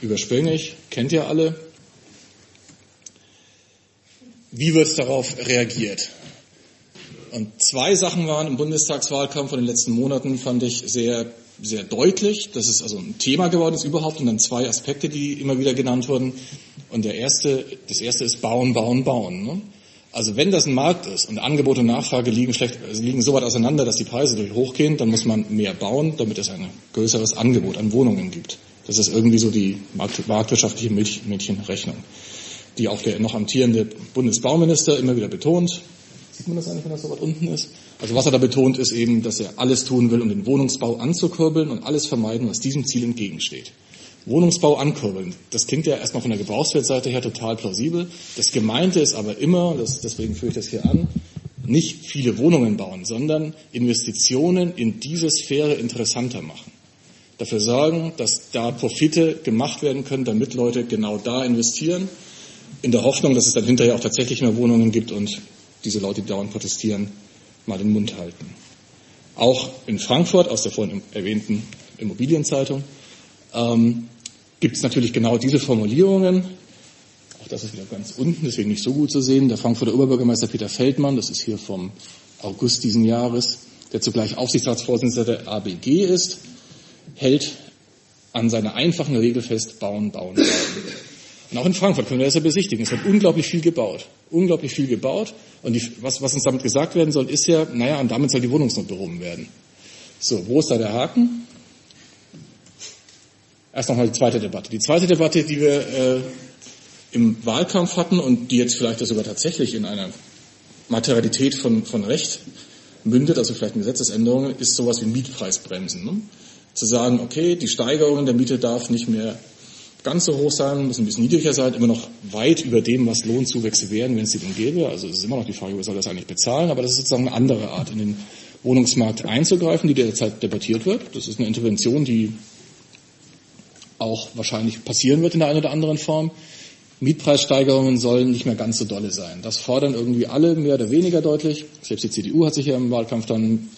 überspringe ich, kennt ihr alle. Wie wird darauf reagiert? Und zwei Sachen waren im Bundestagswahlkampf von den letzten Monaten, fand ich sehr, sehr deutlich. Das ist also ein Thema geworden ist überhaupt und dann zwei Aspekte, die immer wieder genannt wurden. Und der erste, das erste ist bauen, bauen, bauen. Ne? Also wenn das ein Markt ist und Angebot und Nachfrage liegen schlecht, also liegen so weit auseinander, dass die Preise durch hochgehen, dann muss man mehr bauen, damit es ein größeres Angebot an Wohnungen gibt. Das ist irgendwie so die marktwirtschaftliche Mädchenrechnung, die auch der noch amtierende Bundesbauminister immer wieder betont. Sieht man das eigentlich, wenn das so weit unten ist? Also was er da betont, ist eben, dass er alles tun will, um den Wohnungsbau anzukurbeln und alles vermeiden, was diesem Ziel entgegensteht. Wohnungsbau ankurbeln, das klingt ja erstmal von der Gebrauchswertseite her total plausibel. Das Gemeinte ist aber immer, das, deswegen führe ich das hier an, nicht viele Wohnungen bauen, sondern Investitionen in diese Sphäre interessanter machen. Dafür sorgen, dass da Profite gemacht werden können, damit Leute genau da investieren, in der Hoffnung, dass es dann hinterher auch tatsächlich mehr Wohnungen gibt und diese Leute, die dauernd protestieren, mal den Mund halten. Auch in Frankfurt, aus der vorhin erwähnten Immobilienzeitung, ähm, gibt es natürlich genau diese Formulierungen. Auch das ist wieder ganz unten, deswegen nicht so gut zu sehen. Der Frankfurter Oberbürgermeister Peter Feldmann, das ist hier vom August diesen Jahres, der zugleich Aufsichtsratsvorsitzender der ABG ist, hält an seiner einfachen Regel fest, bauen, bauen, bauen. Und auch in Frankfurt können wir das ja besichtigen. Es wird unglaublich viel gebaut. Unglaublich viel gebaut. Und die, was, was uns damit gesagt werden soll, ist ja, naja, und damit soll die Wohnungsnot behoben werden. So, wo ist da der Haken? Erst nochmal die zweite Debatte. Die zweite Debatte, die wir äh, im Wahlkampf hatten und die jetzt vielleicht sogar tatsächlich in einer Materialität von, von Recht mündet, also vielleicht in Gesetzesänderungen, ist sowas wie Mietpreisbremsen. Ne? Zu sagen, okay, die Steigerung der Miete darf nicht mehr ganz so hoch sein, muss ein bisschen niedriger sein, immer noch weit über dem, was Lohnzuwächse wären, wenn es sie denn gäbe. Also es ist immer noch die Frage, wer soll das eigentlich bezahlen, aber das ist sozusagen eine andere Art, in den Wohnungsmarkt einzugreifen, die derzeit debattiert wird. Das ist eine Intervention, die auch wahrscheinlich passieren wird in der einen oder anderen Form. Mietpreissteigerungen sollen nicht mehr ganz so dolle sein. Das fordern irgendwie alle mehr oder weniger deutlich. Selbst die CDU hat sich ja im Wahlkampf dann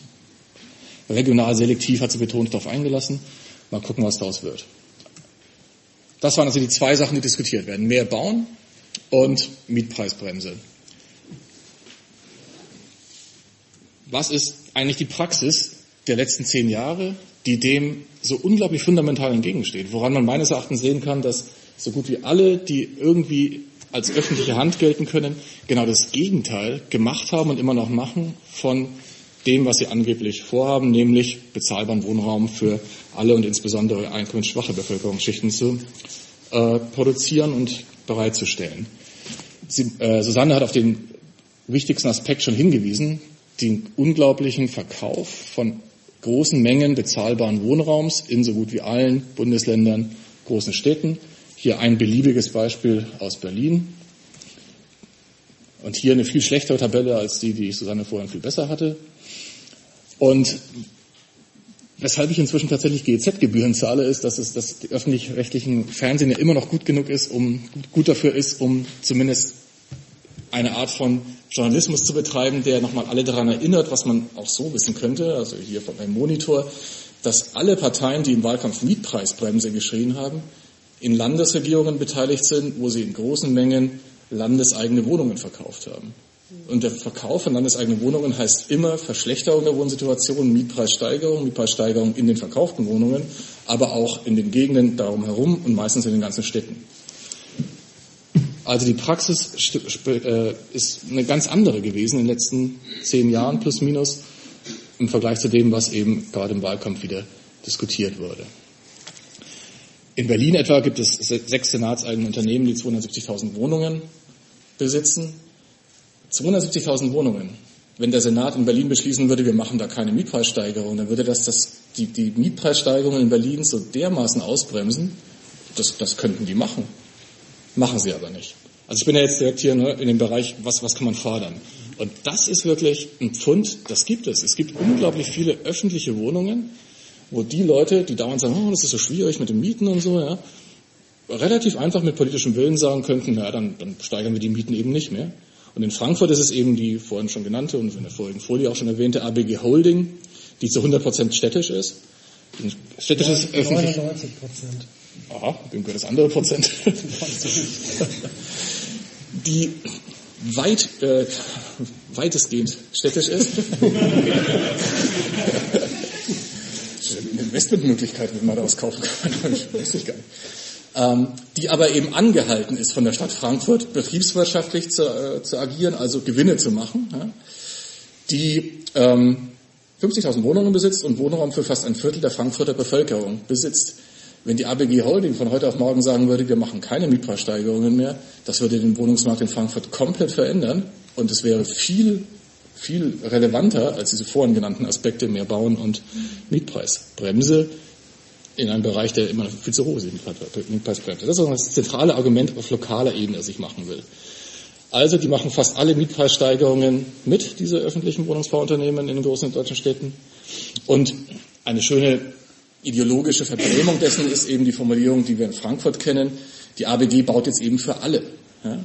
regional selektiv, hat sie betont, darauf eingelassen. Mal gucken, was daraus wird. Das waren also die zwei Sachen, die diskutiert werden. Mehr bauen und Mietpreisbremse. Was ist eigentlich die Praxis der letzten zehn Jahre, die dem so unglaublich fundamental entgegensteht? Woran man meines Erachtens sehen kann, dass so gut wie alle, die irgendwie als öffentliche Hand gelten können, genau das Gegenteil gemacht haben und immer noch machen von dem, was sie angeblich vorhaben, nämlich bezahlbaren Wohnraum für alle und insbesondere einkommensschwache Bevölkerungsschichten zu äh, produzieren und bereitzustellen. Sie, äh, Susanne hat auf den wichtigsten Aspekt schon hingewiesen, den unglaublichen Verkauf von großen Mengen bezahlbaren Wohnraums in so gut wie allen Bundesländern, großen Städten. Hier ein beliebiges Beispiel aus Berlin. Und hier eine viel schlechtere Tabelle als die, die Susanne vorhin viel besser hatte. Und Weshalb ich inzwischen tatsächlich GEZ-Gebühren zahle, ist, dass es das öffentlich-rechtlichen Fernsehen ja immer noch gut genug ist, um gut dafür ist, um zumindest eine Art von Journalismus zu betreiben, der nochmal alle daran erinnert, was man auch so wissen könnte, also hier von einem Monitor, dass alle Parteien, die im Wahlkampf Mietpreisbremse geschrien haben, in Landesregierungen beteiligt sind, wo sie in großen Mengen landeseigene Wohnungen verkauft haben. Und der Verkauf von landeseigenen Wohnungen heißt immer Verschlechterung der Wohnsituation, Mietpreissteigerung, Mietpreissteigerung in den verkauften Wohnungen, aber auch in den Gegenden darum herum und meistens in den ganzen Städten. Also die Praxis äh, ist eine ganz andere gewesen in den letzten zehn Jahren plus minus im Vergleich zu dem, was eben gerade im Wahlkampf wieder diskutiert wurde. In Berlin etwa gibt es sechs senatseigene Unternehmen, die 270.000 Wohnungen besitzen. 270.000 Wohnungen. Wenn der Senat in Berlin beschließen würde, wir machen da keine Mietpreissteigerung, dann würde das, das die, die Mietpreissteigerungen in Berlin so dermaßen ausbremsen, das, das könnten die machen. Machen sie aber nicht. Also ich bin ja jetzt direkt hier ne, in dem Bereich, was, was kann man fordern? Und das ist wirklich ein Pfund, das gibt es. Es gibt unglaublich viele öffentliche Wohnungen, wo die Leute, die dauernd sagen, oh, das ist so schwierig mit den Mieten und so, ja, relativ einfach mit politischem Willen sagen könnten, na, dann, dann steigern wir die Mieten eben nicht mehr. Und in Frankfurt ist es eben die vorhin schon genannte und in der vorigen Folie auch schon erwähnte ABG Holding, die zu 100 Prozent städtisch ist. Städtisches ja, öffentlich. 99 Prozent. Aha, dem gehört das andere Prozent. die weit, äh, weitestgehend städtisch ist. Investmentmöglichkeit, wenn man daraus kaufen kann. Ich weiß nicht gar nicht die aber eben angehalten ist von der Stadt Frankfurt, betriebswirtschaftlich zu, äh, zu agieren, also Gewinne zu machen, ja, die ähm, 50.000 Wohnungen besitzt und Wohnraum für fast ein Viertel der Frankfurter Bevölkerung besitzt. Wenn die ABG Holding von heute auf morgen sagen würde, wir machen keine Mietpreissteigerungen mehr, das würde den Wohnungsmarkt in Frankfurt komplett verändern und es wäre viel, viel relevanter als diese vorhin genannten Aspekte mehr Bauen und Mietpreisbremse in einem Bereich, der immer viel zu hoch ist, Mietpreisbremse. Das ist das zentrale Argument auf lokaler Ebene, das ich machen will. Also, die machen fast alle Mietpreissteigerungen mit, diese öffentlichen Wohnungsbauunternehmen in den großen deutschen Städten. Und eine schöne ideologische Verbrämung dessen ist eben die Formulierung, die wir in Frankfurt kennen. Die ABG baut jetzt eben für alle.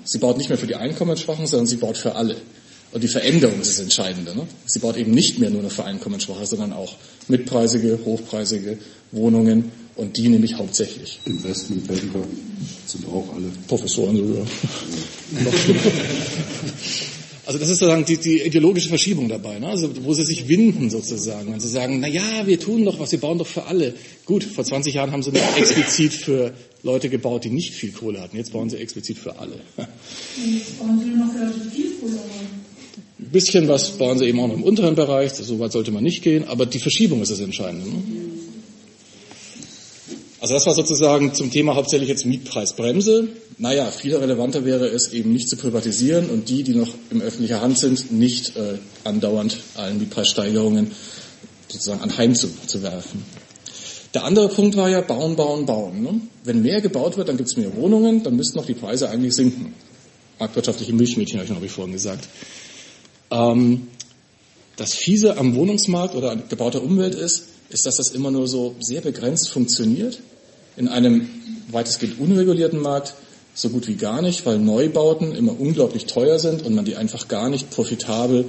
Sie baut nicht mehr für die Einkommensschwachen, sondern sie baut für alle. Und die Veränderung ist das Entscheidende. Ne? Sie baut eben nicht mehr nur noch für Einkommensschwache, sondern auch mitpreisige, hochpreisige Wohnungen und die nämlich hauptsächlich. Investmentbanker sind auch alle. Professoren sogar. Also das ist sozusagen die, die ideologische Verschiebung dabei, ne? also wo sie sich winden sozusagen. Wenn sie sagen, na ja, wir tun doch was, wir bauen doch für alle. Gut, vor 20 Jahren haben sie noch explizit für Leute gebaut, die nicht viel Kohle hatten. Jetzt bauen sie explizit für alle. Jetzt bauen sie nur noch für Leute, die viel Kohle haben. Ein bisschen was bauen sie eben auch noch im unteren Bereich, so weit sollte man nicht gehen, aber die Verschiebung ist das Entscheidende. Ne? Also das war sozusagen zum Thema hauptsächlich jetzt Mietpreisbremse. Naja, viel relevanter wäre es eben nicht zu privatisieren und die, die noch in öffentlicher Hand sind, nicht äh, andauernd allen Mietpreissteigerungen sozusagen anheimzuwerfen. Der andere Punkt war ja bauen, bauen, bauen. Ne? Wenn mehr gebaut wird, dann gibt es mehr Wohnungen, dann müssten auch die Preise eigentlich sinken. Marktwirtschaftliche Milchmädchen habe ich noch wie vorhin gesagt. Ähm, das Fiese am Wohnungsmarkt oder an gebauter Umwelt ist, ist, dass das immer nur so sehr begrenzt funktioniert. In einem weitestgehend unregulierten Markt so gut wie gar nicht, weil Neubauten immer unglaublich teuer sind und man die einfach gar nicht profitabel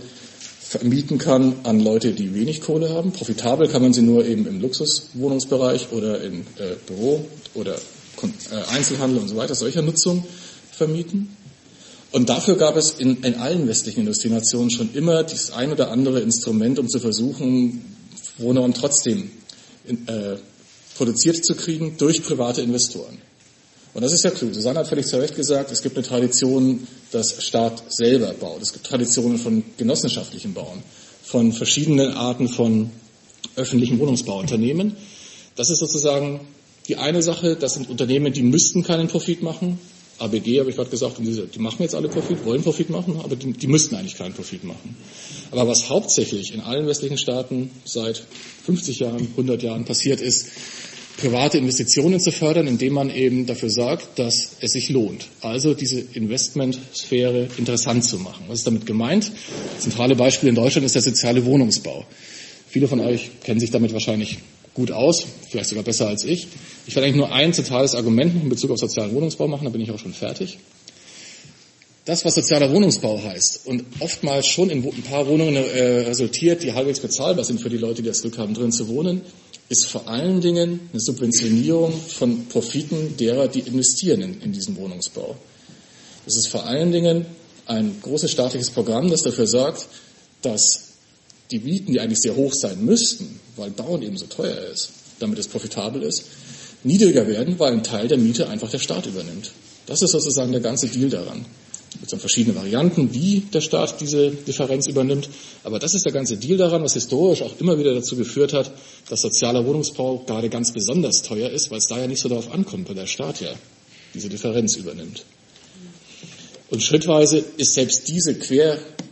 vermieten kann an Leute, die wenig Kohle haben. Profitabel kann man sie nur eben im Luxuswohnungsbereich oder in äh, Büro oder äh, Einzelhandel und so weiter, solcher Nutzung vermieten. Und dafür gab es in, in allen westlichen Industrienationen schon immer das ein oder andere Instrument, um zu versuchen, Wohnraum trotzdem in, äh, produziert zu kriegen durch private Investoren. Und das ist ja klug. Susanne hat völlig zu Recht gesagt, es gibt eine Tradition, dass Staat selber baut. Es gibt Traditionen von genossenschaftlichem Bauen, von verschiedenen Arten von öffentlichen Wohnungsbauunternehmen. Das ist sozusagen die eine Sache. Das sind Unternehmen, die müssten keinen Profit machen. ABG habe ich gerade gesagt, die machen jetzt alle Profit, wollen Profit machen, aber die, die müssten eigentlich keinen Profit machen. Aber was hauptsächlich in allen westlichen Staaten seit 50 Jahren, 100 Jahren passiert ist, private Investitionen zu fördern, indem man eben dafür sorgt, dass es sich lohnt. Also diese Investmentsphäre interessant zu machen. Was ist damit gemeint? Zentrale Beispiel in Deutschland ist der soziale Wohnungsbau. Viele von euch kennen sich damit wahrscheinlich gut aus, vielleicht sogar besser als ich. Ich werde eigentlich nur ein zentrales Argument in Bezug auf sozialen Wohnungsbau machen, dann bin ich auch schon fertig. Das, was sozialer Wohnungsbau heißt und oftmals schon in ein paar Wohnungen äh, resultiert, die halbwegs bezahlbar sind für die Leute, die das Glück haben, drin zu wohnen, ist vor allen Dingen eine Subventionierung von Profiten derer, die investieren in, in diesen Wohnungsbau. Es ist vor allen Dingen ein großes staatliches Programm, das dafür sorgt, dass die Mieten, die eigentlich sehr hoch sein müssten, weil Bauen eben so teuer ist, damit es profitabel ist, niedriger werden, weil ein Teil der Miete einfach der Staat übernimmt. Das ist sozusagen der ganze Deal daran. Es gibt dann verschiedene Varianten, wie der Staat diese Differenz übernimmt. Aber das ist der ganze Deal daran, was historisch auch immer wieder dazu geführt hat, dass sozialer Wohnungsbau gerade ganz besonders teuer ist, weil es da ja nicht so darauf ankommt, weil der Staat ja diese Differenz übernimmt. Und schrittweise ist selbst diese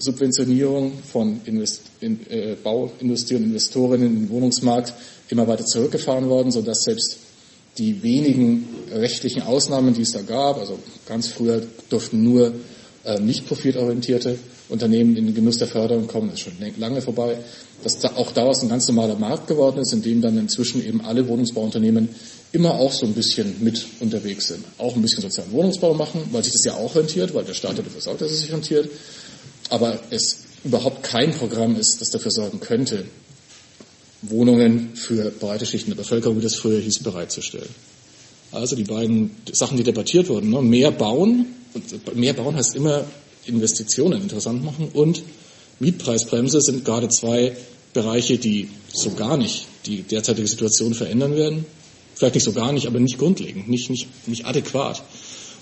Quersubventionierung von Invest in, äh, Bauindustrie und Investorinnen in den Wohnungsmarkt immer weiter zurückgefahren worden, sodass selbst die wenigen rechtlichen Ausnahmen, die es da gab, also ganz früher durften nur äh, nicht profitorientierte Unternehmen in den Genuss der Förderung kommen, das ist schon lange vorbei, dass da auch daraus ein ganz normaler Markt geworden ist, in dem dann inzwischen eben alle Wohnungsbauunternehmen immer auch so ein bisschen mit unterwegs sind. Auch ein bisschen sozialen Wohnungsbau machen, weil sich das ja auch rentiert, weil der Staat ja dafür sorgt, dass es sich rentiert. Aber es überhaupt kein Programm ist, das dafür sorgen könnte, Wohnungen für breite Schichten der Bevölkerung, wie das früher hieß, bereitzustellen. Also die beiden Sachen, die debattiert wurden, ne? mehr bauen, und mehr bauen heißt immer Investitionen interessant machen und Mietpreisbremse sind gerade zwei Bereiche, die so gar nicht die derzeitige Situation verändern werden. Vielleicht nicht so gar nicht, aber nicht grundlegend, nicht, nicht, nicht adäquat.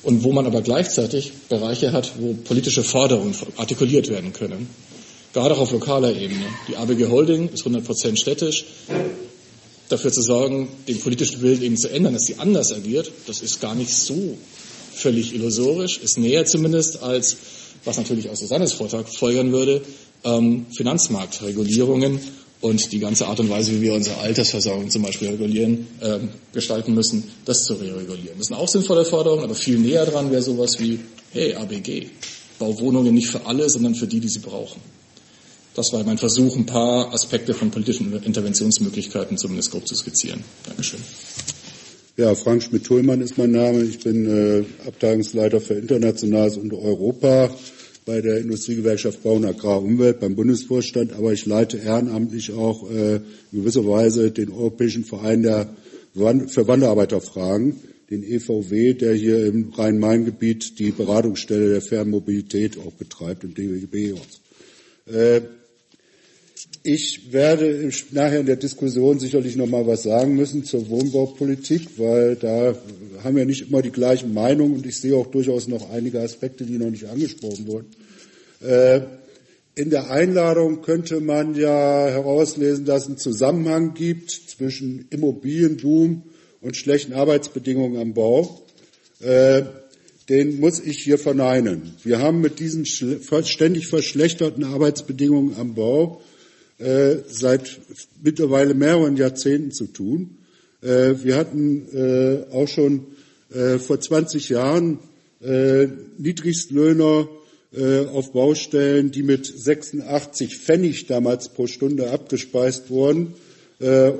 Und wo man aber gleichzeitig Bereiche hat, wo politische Forderungen artikuliert werden können gerade auch auf lokaler Ebene. Die ABG Holding ist 100% städtisch. Dafür zu sorgen, den politischen Bild eben zu ändern, dass sie anders agiert, das ist gar nicht so völlig illusorisch, ist näher zumindest als, was natürlich aus Susannes Vortrag folgern würde, ähm, Finanzmarktregulierungen und die ganze Art und Weise, wie wir unsere Altersversorgung zum Beispiel regulieren, ähm, gestalten müssen, das zu regulieren. Das sind auch sinnvolle Forderungen, aber viel näher dran wäre sowas wie, hey, ABG, bau Wohnungen nicht für alle, sondern für die, die sie brauchen. Das war mein Versuch, ein paar Aspekte von politischen Interventionsmöglichkeiten zumindest grob zu skizzieren. Dankeschön. Ja, Frank Schmidt-Thullmann ist mein Name. Ich bin äh, Abteilungsleiter für Internationales und Europa bei der Industriegewerkschaft Bau und Agrar Umwelt beim Bundesvorstand, aber ich leite ehrenamtlich auch äh, in gewisser Weise den Europäischen Verein der für Wanderarbeiterfragen, den EVW, der hier im Rhein-Main-Gebiet die Beratungsstelle der Fernmobilität auch betreibt, im DWB. Äh, ich werde nachher in der Diskussion sicherlich noch mal was sagen müssen zur Wohnbaupolitik, weil da haben wir nicht immer die gleichen Meinungen und ich sehe auch durchaus noch einige Aspekte, die noch nicht angesprochen wurden. Äh, in der Einladung könnte man ja herauslesen, dass es einen Zusammenhang gibt zwischen Immobilienboom und schlechten Arbeitsbedingungen am Bau. Äh, den muss ich hier verneinen. Wir haben mit diesen ständig verschlechterten Arbeitsbedingungen am Bau äh, seit mittlerweile mehreren Jahrzehnten zu tun. Äh, wir hatten äh, auch schon äh, vor 20 Jahren äh, Niedrigstlöhner äh, auf Baustellen, die mit 86 Pfennig damals pro Stunde abgespeist wurden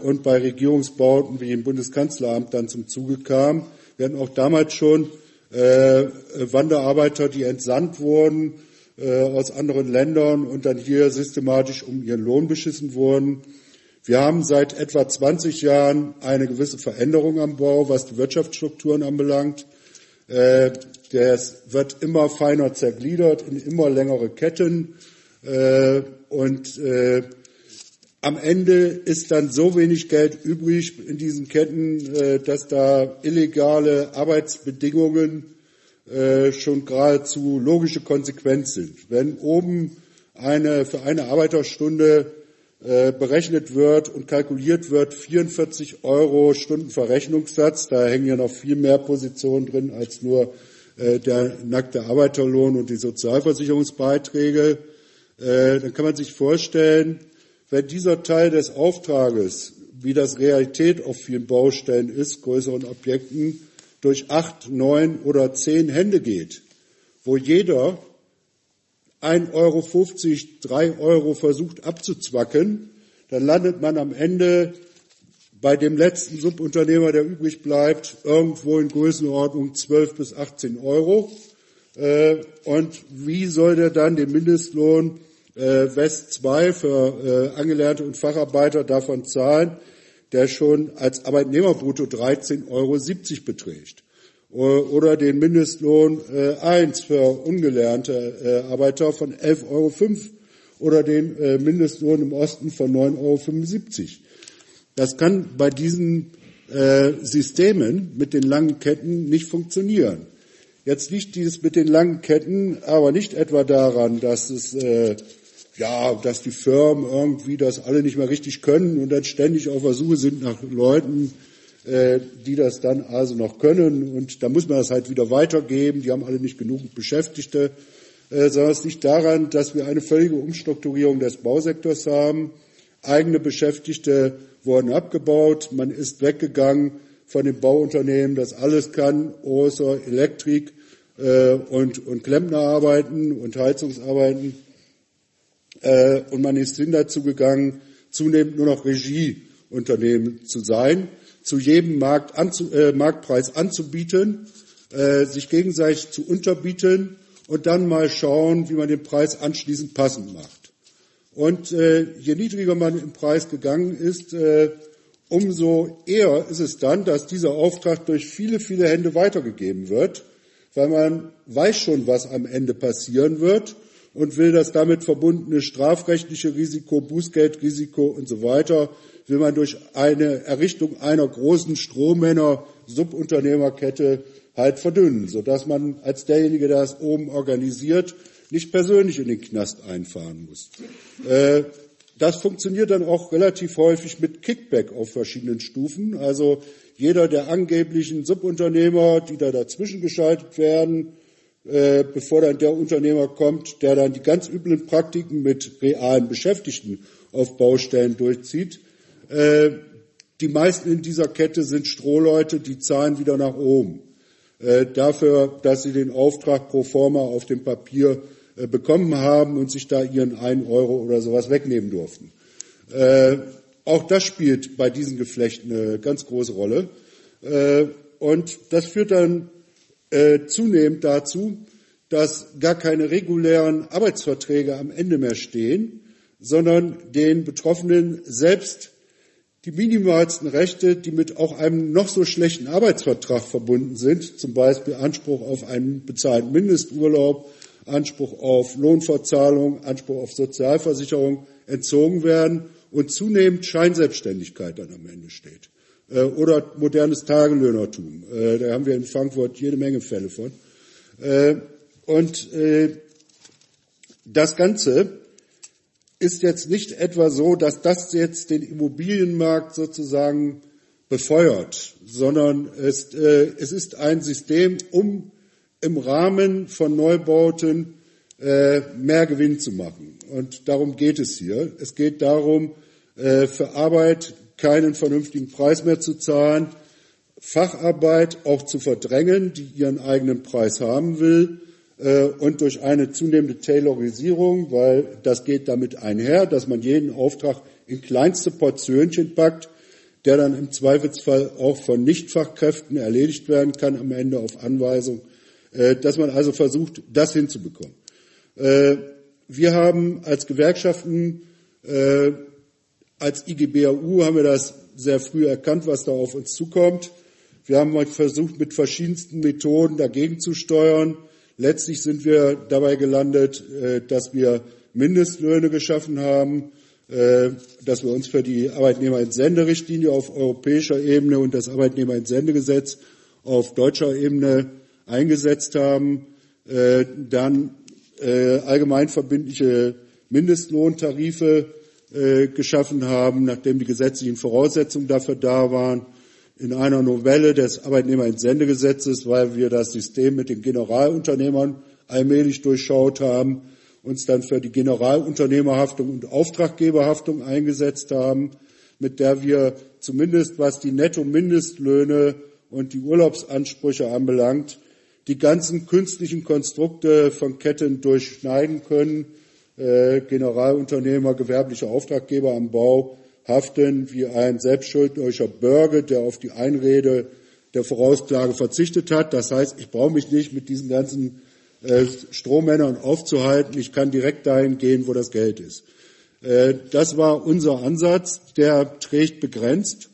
und bei Regierungsbauten wie im Bundeskanzleramt dann zum Zuge kamen. Wir hatten auch damals schon Wanderarbeiter, die entsandt wurden, äh, aus anderen Ländern und dann hier systematisch um ihren Lohn beschissen wurden. Wir haben seit etwa 20 Jahren eine gewisse Veränderung am Bau, was die Wirtschaftsstrukturen anbelangt. Äh, das wird immer feiner zergliedert in immer längere Ketten. Äh, und äh, am Ende ist dann so wenig Geld übrig in diesen Ketten, äh, dass da illegale Arbeitsbedingungen äh, schon geradezu logische Konsequenz sind. Wenn oben eine, für eine Arbeiterstunde äh, berechnet wird und kalkuliert wird 44 Euro Stundenverrechnungssatz, da hängen ja noch viel mehr Positionen drin als nur äh, der nackte Arbeiterlohn und die Sozialversicherungsbeiträge, äh, dann kann man sich vorstellen, wenn dieser Teil des Auftrages, wie das Realität auf vielen Baustellen ist, größeren Objekten, durch acht, neun oder zehn Hände geht, wo jeder 1,50 Euro, 3 Euro versucht abzuzwacken, dann landet man am Ende bei dem letzten Subunternehmer, der übrig bleibt, irgendwo in Größenordnung 12 bis 18 Euro. Äh, und wie soll der dann den Mindestlohn äh, West 2 für äh, Angelernte und Facharbeiter davon zahlen, der schon als Arbeitnehmerbrutto 13,70 Euro beträgt? Oder den Mindestlohn 1 für ungelernte Arbeiter von 11,05 Euro oder den Mindestlohn im Osten von 9,75 Euro. Das kann bei diesen Systemen mit den langen Ketten nicht funktionieren. Jetzt liegt dieses mit den langen Ketten aber nicht etwa daran, dass es äh, ja, dass die Firmen irgendwie das alle nicht mehr richtig können und dann ständig auf der Suche sind nach Leuten, äh, die das dann also noch können. Und da muss man das halt wieder weitergeben. Die haben alle nicht genug Beschäftigte. Äh, sondern es liegt daran, dass wir eine völlige Umstrukturierung des Bausektors haben. Eigene Beschäftigte wurden abgebaut. Man ist weggegangen von den Bauunternehmen, das alles kann, außer Elektrik äh, und, und Klempnerarbeiten und Heizungsarbeiten. Äh, und man ist hin dazu gegangen, zunehmend nur noch Regieunternehmen zu sein, zu jedem Markt anzu, äh, Marktpreis anzubieten, äh, sich gegenseitig zu unterbieten und dann mal schauen, wie man den Preis anschließend passend macht. Und äh, je niedriger man im Preis gegangen ist, äh, umso eher ist es dann, dass dieser Auftrag durch viele, viele Hände weitergegeben wird, weil man weiß schon, was am Ende passieren wird und will das damit verbundene strafrechtliche Risiko, Bußgeldrisiko und so weiter, will man durch eine Errichtung einer großen Strohmänner Subunternehmerkette halt verdünnen, sodass man als derjenige, der es oben organisiert, nicht persönlich in den Knast einfahren muss. Äh, das funktioniert dann auch relativ häufig mit Kickback auf verschiedenen Stufen. Also jeder der angeblichen Subunternehmer, die da dazwischen geschaltet werden, äh, bevor dann der Unternehmer kommt, der dann die ganz üblen Praktiken mit realen Beschäftigten auf Baustellen durchzieht. Äh, die meisten in dieser Kette sind Strohleute, die zahlen wieder nach oben. Äh, dafür, dass sie den Auftrag pro forma auf dem Papier bekommen haben und sich da ihren einen Euro oder sowas wegnehmen durften. Auch das spielt bei diesen Geflechten eine ganz große Rolle. Und das führt dann äh, zunehmend dazu, dass gar keine regulären Arbeitsverträge am Ende mehr stehen, sondern den Betroffenen selbst die minimalsten Rechte, die mit auch einem noch so schlechten Arbeitsvertrag verbunden sind, zum Beispiel Anspruch auf einen bezahlten Mindesturlaub, Anspruch auf Lohnverzahlung, Anspruch auf Sozialversicherung entzogen werden und zunehmend Scheinselbstständigkeit dann am Ende steht. Äh, oder modernes Tagelöhnertum. Äh, da haben wir in Frankfurt jede Menge Fälle von. Äh, und das Ganze ist jetzt nicht etwa so, dass das jetzt den Immobilienmarkt sozusagen befeuert, sondern es, es ist ein System, um im Rahmen von Neubauten mehr Gewinn zu machen. Und darum geht es hier. Es geht darum, für Arbeit keinen vernünftigen Preis mehr zu zahlen, Facharbeit auch zu verdrängen, die ihren eigenen Preis haben will, äh, und durch eine zunehmende Taylorisierung, weil das geht damit einher, dass man jeden Auftrag in kleinste Portionchen packt, der dann im Zweifelsfall auch von Nichtfachkräften erledigt werden kann am Ende auf Anweisung, äh, dass man also versucht, das hinzubekommen. Äh, wir haben als Gewerkschaften als IGBAU haben wir das sehr früh erkannt, was da auf uns zukommt. Wir haben versucht, mit verschiedensten Methoden dagegen zu steuern. Letztlich sind wir dabei gelandet, äh, dass wir Mindestlöhne geschaffen haben, äh, dass wir uns für die Arbeitnehmerentsendeриchtlinie auf europäischer Ebene und das Arbeitnehmerentsendegesetz auf deutscher Ebene eingesetzt haben, äh, dann allgemeinverbindliche Mindestlohntarife äh, geschaffen haben, nachdem die gesetzlichen Voraussetzungen dafür da waren, in einer Novelle des Arbeitnehmerentsendegesetzes, weil wir das System mit den Generalunternehmern allmählich durchschaut haben, uns dann für die Generalunternehmerhaftung und Auftraggeberhaftung eingesetzt haben, mit der wir zumindest was die Netto-Mindestlöhne und die Urlaubsansprüche anbelangt, die ganzen künstlichen Konstrukte von Ketten durchschneiden können, Generalunternehmer, gewerblicher Auftraggeber am Bau haften wie ein selbstschuldnerischer Bürger, der auf die Einrede der Vorausklage verzichtet hat. Das heißt, ich brauche mich nicht mit diesen ganzen äh, Strohmännern aufzuhalten. Ich kann direkt dahin gehen, wo das Geld ist. Äh, das war unser Ansatz. Der trägt begrenzt.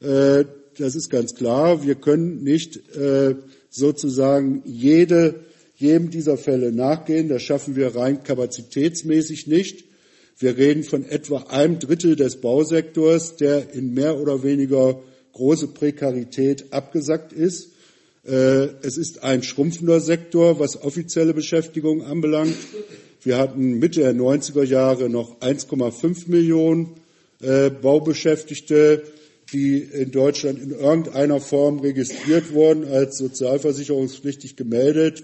Äh, das ist ganz klar. Wir können nicht äh, sozusagen jede, jedem dieser Fälle nachgehen. Das schaffen wir rein kapazitätsmäßig nicht. Wir reden von etwa einem Drittel des Bausektors, der in mehr oder weniger große Prekarität abgesackt ist. Äh, es ist ein schrumpfender Sektor, was offizielle Beschäftigung anbelangt. Wir hatten Mitte der 90er Jahre noch 1,5 Millionen äh, Baubeschäftigte, die in Deutschland in irgendeiner Form registriert wurden, als sozialversicherungspflichtig gemeldet.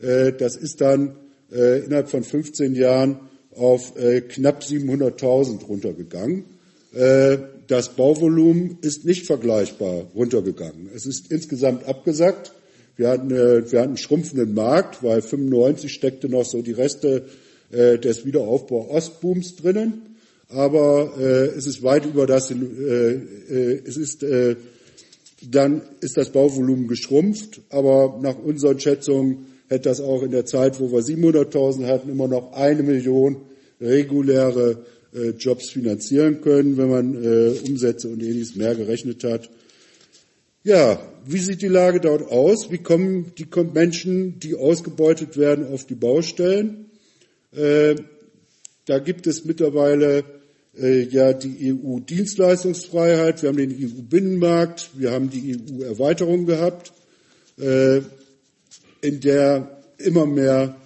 Äh, das ist dann innerhalb von 15 Jahren auf knapp 700.000 runtergegangen. Das Bauvolumen ist nicht vergleichbar runtergegangen. Es ist insgesamt abgesackt. Wir hatten, äh, wir hatten einen schrumpfenden Markt, weil 95 steckte noch so die Reste äh, des Wiederaufbau Ostbooms drinnen. Aber äh, es ist weit über das, äh, äh, es ist, äh, dann ist das Bauvolumen geschrumpft. Aber nach unseren Schätzungen hätte das auch in der Zeit, wo wir 700.000 hatten, immer noch eine Million reguläre äh, Jobs finanzieren können, wenn man äh, Umsätze und ähnliches mehr gerechnet hat. Ja, wie sieht die Lage dort aus? Wie kommen die Menschen, die ausgebeutet werden, auf die Baustellen? Äh, da gibt es mittlerweile äh, ja die EU-Dienstleistungsfreiheit, wir haben den EU-Binnenmarkt, wir haben die EU-Erweiterung gehabt, äh, in der immer mehr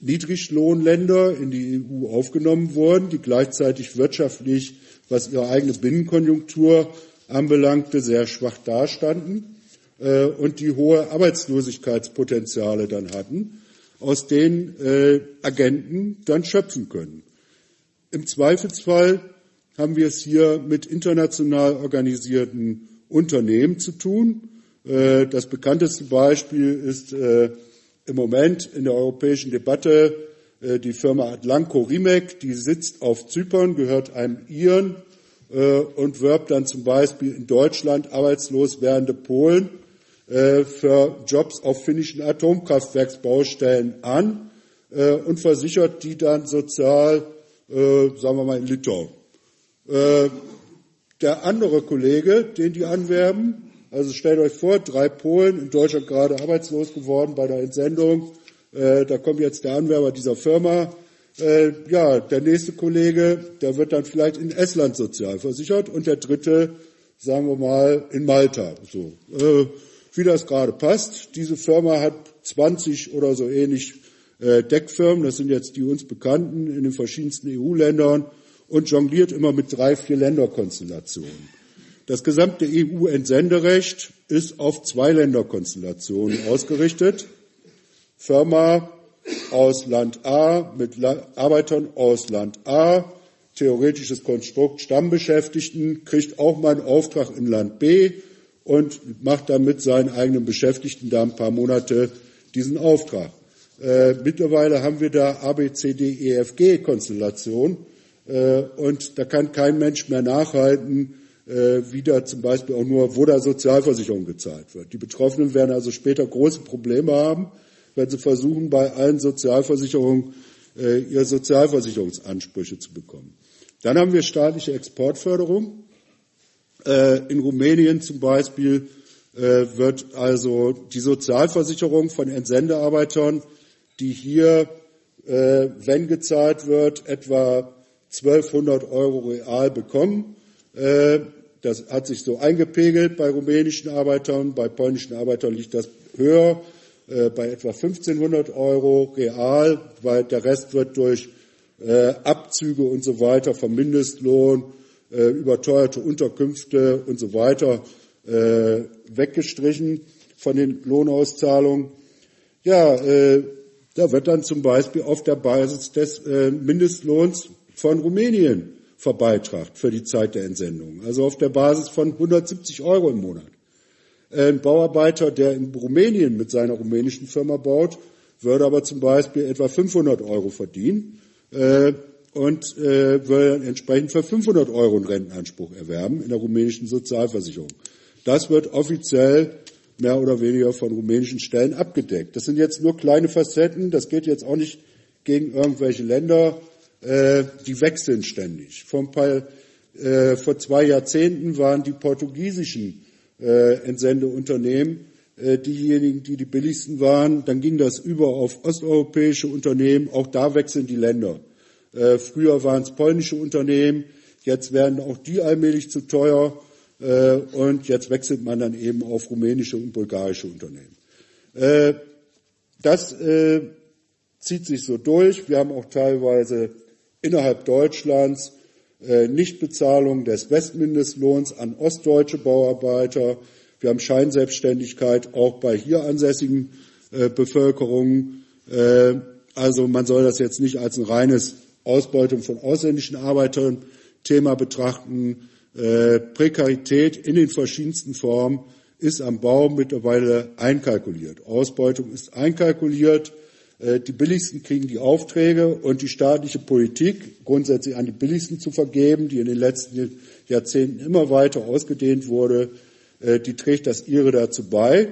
Niedriglohnländer in die EU aufgenommen wurden, die gleichzeitig wirtschaftlich, was ihre eigene Binnenkonjunktur anbelangte, sehr schwach dastanden äh, und die hohe Arbeitslosigkeitspotenziale dann hatten, aus denen äh, Agenten dann schöpfen können. Im Zweifelsfall haben wir es hier mit international organisierten Unternehmen zu tun. Äh, das bekannteste Beispiel ist äh, im Moment in der europäischen Debatte äh, die Firma Atlanco Rimek, die sitzt auf Zypern, gehört einem Iren und wirbt dann zum Beispiel in Deutschland arbeitslos werdende Polen für Jobs auf finnischen Atomkraftwerksbaustellen an und versichert die dann sozial, sagen wir mal, in Litauen. Der andere Kollege, den die anwerben, also stellt euch vor, drei Polen in Deutschland gerade arbeitslos geworden bei der Entsendung. da kommt jetzt der Anwerber dieser Firma, äh, ja, der nächste Kollege, der wird dann vielleicht in Estland sozialversichert und der dritte, sagen wir mal, in Malta. So, äh, wie das gerade passt. Diese Firma hat 20 oder so ähnlich äh, Deckfirmen, das sind jetzt die uns bekannten in den verschiedensten EU-Ländern und jongliert immer mit drei, vier Länderkonstellationen. Das gesamte EU-Entsenderecht ist auf zwei Länderkonstellationen ausgerichtet. Firma aus Land A mit Arbeitern aus Land A, theoretisches Konstrukt Stammbeschäftigten, kriegt auch mal einen Auftrag in Land B und macht dann mit seinen eigenen Beschäftigten da ein paar Monate diesen Auftrag. Äh, mittlerweile haben wir da A, B, C, D, E, F, G Konstellation äh, und da kann kein Mensch mehr nachhalten, äh, wie da zum Beispiel auch nur, wo da Sozialversicherung gezahlt wird. Die Betroffenen werden also später große Probleme haben, wenn sie versuchen, bei allen Sozialversicherungen äh, ihre Sozialversicherungsansprüche zu bekommen. Dann haben wir staatliche Exportförderung. Äh, in Rumänien zum Beispiel äh, wird also die Sozialversicherung von Entsendearbeitern, die hier, äh, wenn gezahlt wird, etwa 1200 Euro real bekommen. Äh, das hat sich so eingepegelt bei rumänischen Arbeitern, bei polnischen Arbeitern liegt das höher. Äh, bei etwa 1500 Euro real, weil der Rest wird durch äh, Abzüge und so weiter vom Mindestlohn, überteuerte Unterkünfte und so weiter weggestrichen von den Lohnauszahlungen. Ja, da wird dann zum Beispiel auf der Basis des Mindestlohns von Rumänien verbeitragt für die Zeit der Entsendung. Also auf der Basis von 170 Euro im Monat. Ein Bauarbeiter, der in Rumänien mit seiner rumänischen Firma baut, würde aber zum Beispiel etwa 500 Euro verdienen. Äh, und äh, würde entsprechend für 500 Euro einen Rentenanspruch erwerben in der rumänischen Sozialversicherung. Das wird offiziell mehr oder weniger von rumänischen Stellen abgedeckt. Das sind jetzt nur kleine Facetten. Das geht jetzt auch nicht gegen irgendwelche Länder. Äh, die wechseln ständig. Vor, paar, äh, vor zwei Jahrzehnten waren die portugiesischen äh, Entsendeunternehmen äh, diejenigen, die die billigsten waren. Dann ging das über auf osteuropäische Unternehmen. Auch da wechseln die Länder. Äh, früher waren es polnische Unternehmen. Jetzt werden auch die allmählich zu teuer. Und jetzt wechselt man dann eben auf rumänische und bulgarische Unternehmen. Das zieht sich so durch. Wir haben auch teilweise innerhalb Deutschlands Nichtbezahlung des Westmindestlohns an ostdeutsche Bauarbeiter. Wir haben Scheinselbstständigkeit auch bei hier ansässigen äh, Bevölkerungen. Äh, also man soll das jetzt nicht als ein reines Ausbeutung von ausländischen Arbeitern Thema betrachten. Äh, Prekarität in den verschiedensten Formen ist am Bau mittlerweile einkalkuliert. Ausbeutung ist einkalkuliert. Äh, die Billigsten kriegen die Aufträge und die staatliche Politik, grundsätzlich an die Billigsten zu vergeben, die in den letzten Jahrzehnten immer weiter ausgedehnt wurde, äh, die trägt das ihre dazu bei.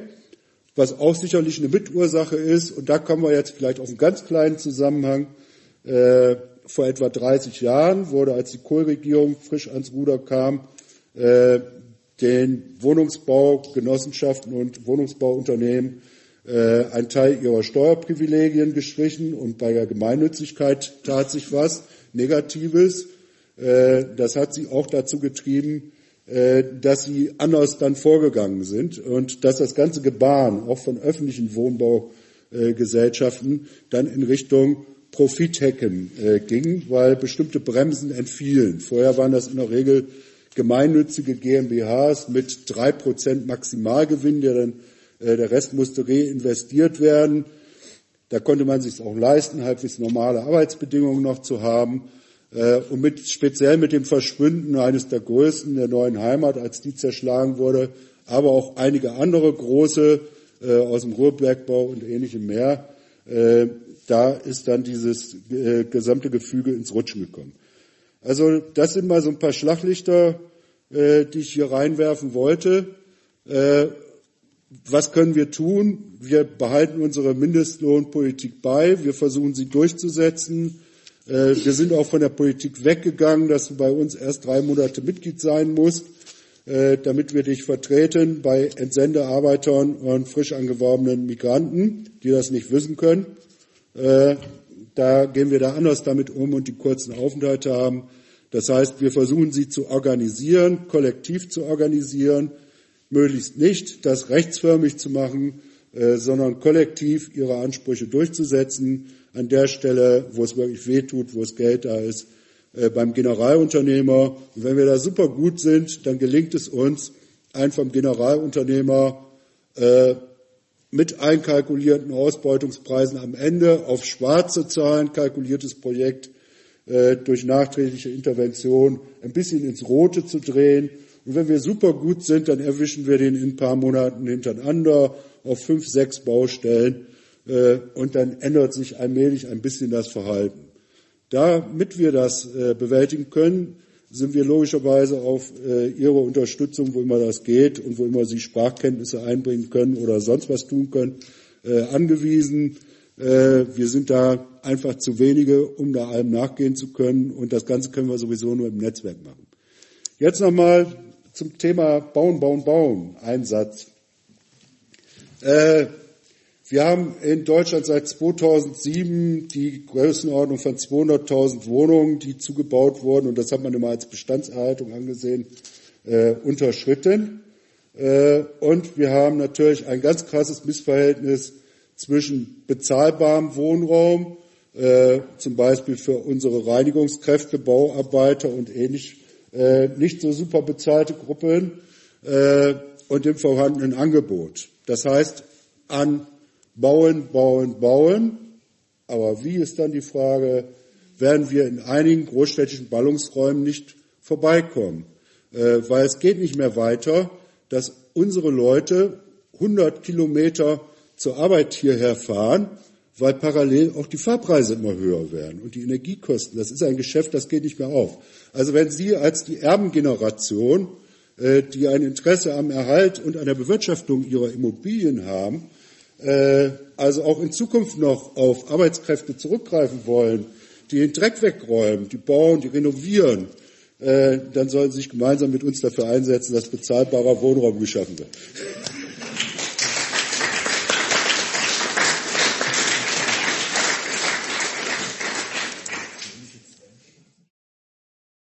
Was auch sicherlich eine Mitursache ist, und da kommen wir jetzt vielleicht auf einen ganz kleinen Zusammenhang, äh, vor etwa 30 Jahren wurde, als die Kohlregierung frisch ans Ruder kam, den Wohnungsbaugenossenschaften und Wohnungsbauunternehmen äh, ein Teil ihrer Steuerprivilegien gestrichen und bei der Gemeinnützigkeit tat sich was Negatives. Äh, das hat sie auch dazu getrieben, äh, dass sie anders dann vorgegangen sind und dass das ganze Gebaren auch von öffentlichen Wohnbaugesellschaften dann in Richtung Profithecken äh, ging, weil bestimmte Bremsen entfielen. Vorher waren das in der Regel gemeinnützige GmbHs mit drei Prozent Maximalgewinn, der dann der Rest musste reinvestiert werden. Da konnte man sich auch leisten, halbwegs normale Arbeitsbedingungen noch zu haben. Äh, und mit, speziell mit dem Verschwinden eines der größten der neuen Heimat, als die zerschlagen wurde, aber auch einige andere große äh, aus dem Ruhrbergbau und ähnlichem mehr, äh, da ist dann dieses äh, gesamte Gefüge ins Rutschen gekommen. Also das sind mal so ein paar Schlaglichter, äh, die ich hier reinwerfen wollte. Was können wir tun? Wir behalten unsere Mindestlohnpolitik bei. Wir versuchen sie durchzusetzen. Äh, wir sind auch von der Politik weggegangen, dass du bei uns erst drei Monate Mitglied sein musst, äh, damit wir dich vertreten bei Entsendearbeitern und frisch angeworbenen Migranten, die das nicht wissen können. Äh, da gehen wir da anders damit um und die kurzen Aufenthalte haben. Das heißt, wir versuchen sie zu organisieren, kollektiv zu organisieren, möglichst nicht das rechtsförmig zu machen, sondern kollektiv ihre Ansprüche durchzusetzen an der Stelle, wo es wirklich wehtut, wo es Geld da ist, äh, beim Generalunternehmer. Und wenn wir da super gut sind, dann gelingt es uns, einen vom Generalunternehmer äh, mit einkalkulierten Ausbeutungspreisen am Ende auf schwarze Zahlen kalkuliertes Projekt äh, durch nachträgliche Intervention ein bisschen ins Rote zu drehen. Und wenn wir super gut sind, dann erwischen wir den in ein paar Monaten hintereinander auf fünf, sechs Baustellen äh, und dann ändert sich allmählich ein bisschen das Verhalten. Damit wir das äh, bewältigen können, sind wir logischerweise auf äh, Ihre Unterstützung, wo immer das geht und wo immer Sie Sprachkenntnisse einbringen können oder sonst was tun können, angewiesen. Wir sind da einfach zu wenige, um da allem nachgehen zu können und das Ganze können wir sowieso nur im Netzwerk machen. Jetzt nochmal zum Thema Bauen, Bauen, Bauen. Ein Satz. Wir haben in Deutschland seit 2007 die Größenordnung von 200.000 Wohnungen, die zugebaut wurden, und das hat man immer als Bestandserhaltung angesehen, äh, unterschritten. Äh, und wir haben natürlich ein ganz krasses Missverhältnis zwischen bezahlbarem Wohnraum, äh, zum Beispiel für unsere Reinigungskräfte, Bauarbeiter und ähnlich, äh, nicht so super bezahlte Gruppen, äh, und dem vorhandenen Angebot. Das heißt, an bauen, bauen, bauen. Aber wie ist dann die Frage, werden wir in einigen großstädtischen Ballungsräumen nicht vorbeikommen? Äh, weil es geht nicht mehr weiter, dass unsere Leute 100 Kilometer zur Arbeit hierher fahren, weil parallel auch die Fahrpreise immer höher werden und die Energiekosten. Das ist ein Geschäft, das geht nicht mehr auf. Also wenn Sie als die Erbengeneration, äh, die ein Interesse am Erhalt und an der Bewirtschaftung Ihrer Immobilien haben, äh, also auch in Zukunft noch auf Arbeitskräfte zurückgreifen wollen, die den Dreck wegräumen, die bauen, die renovieren, äh, dann sollen Sie sich gemeinsam mit uns dafür einsetzen, dass bezahlbarer Wohnraum geschaffen wird.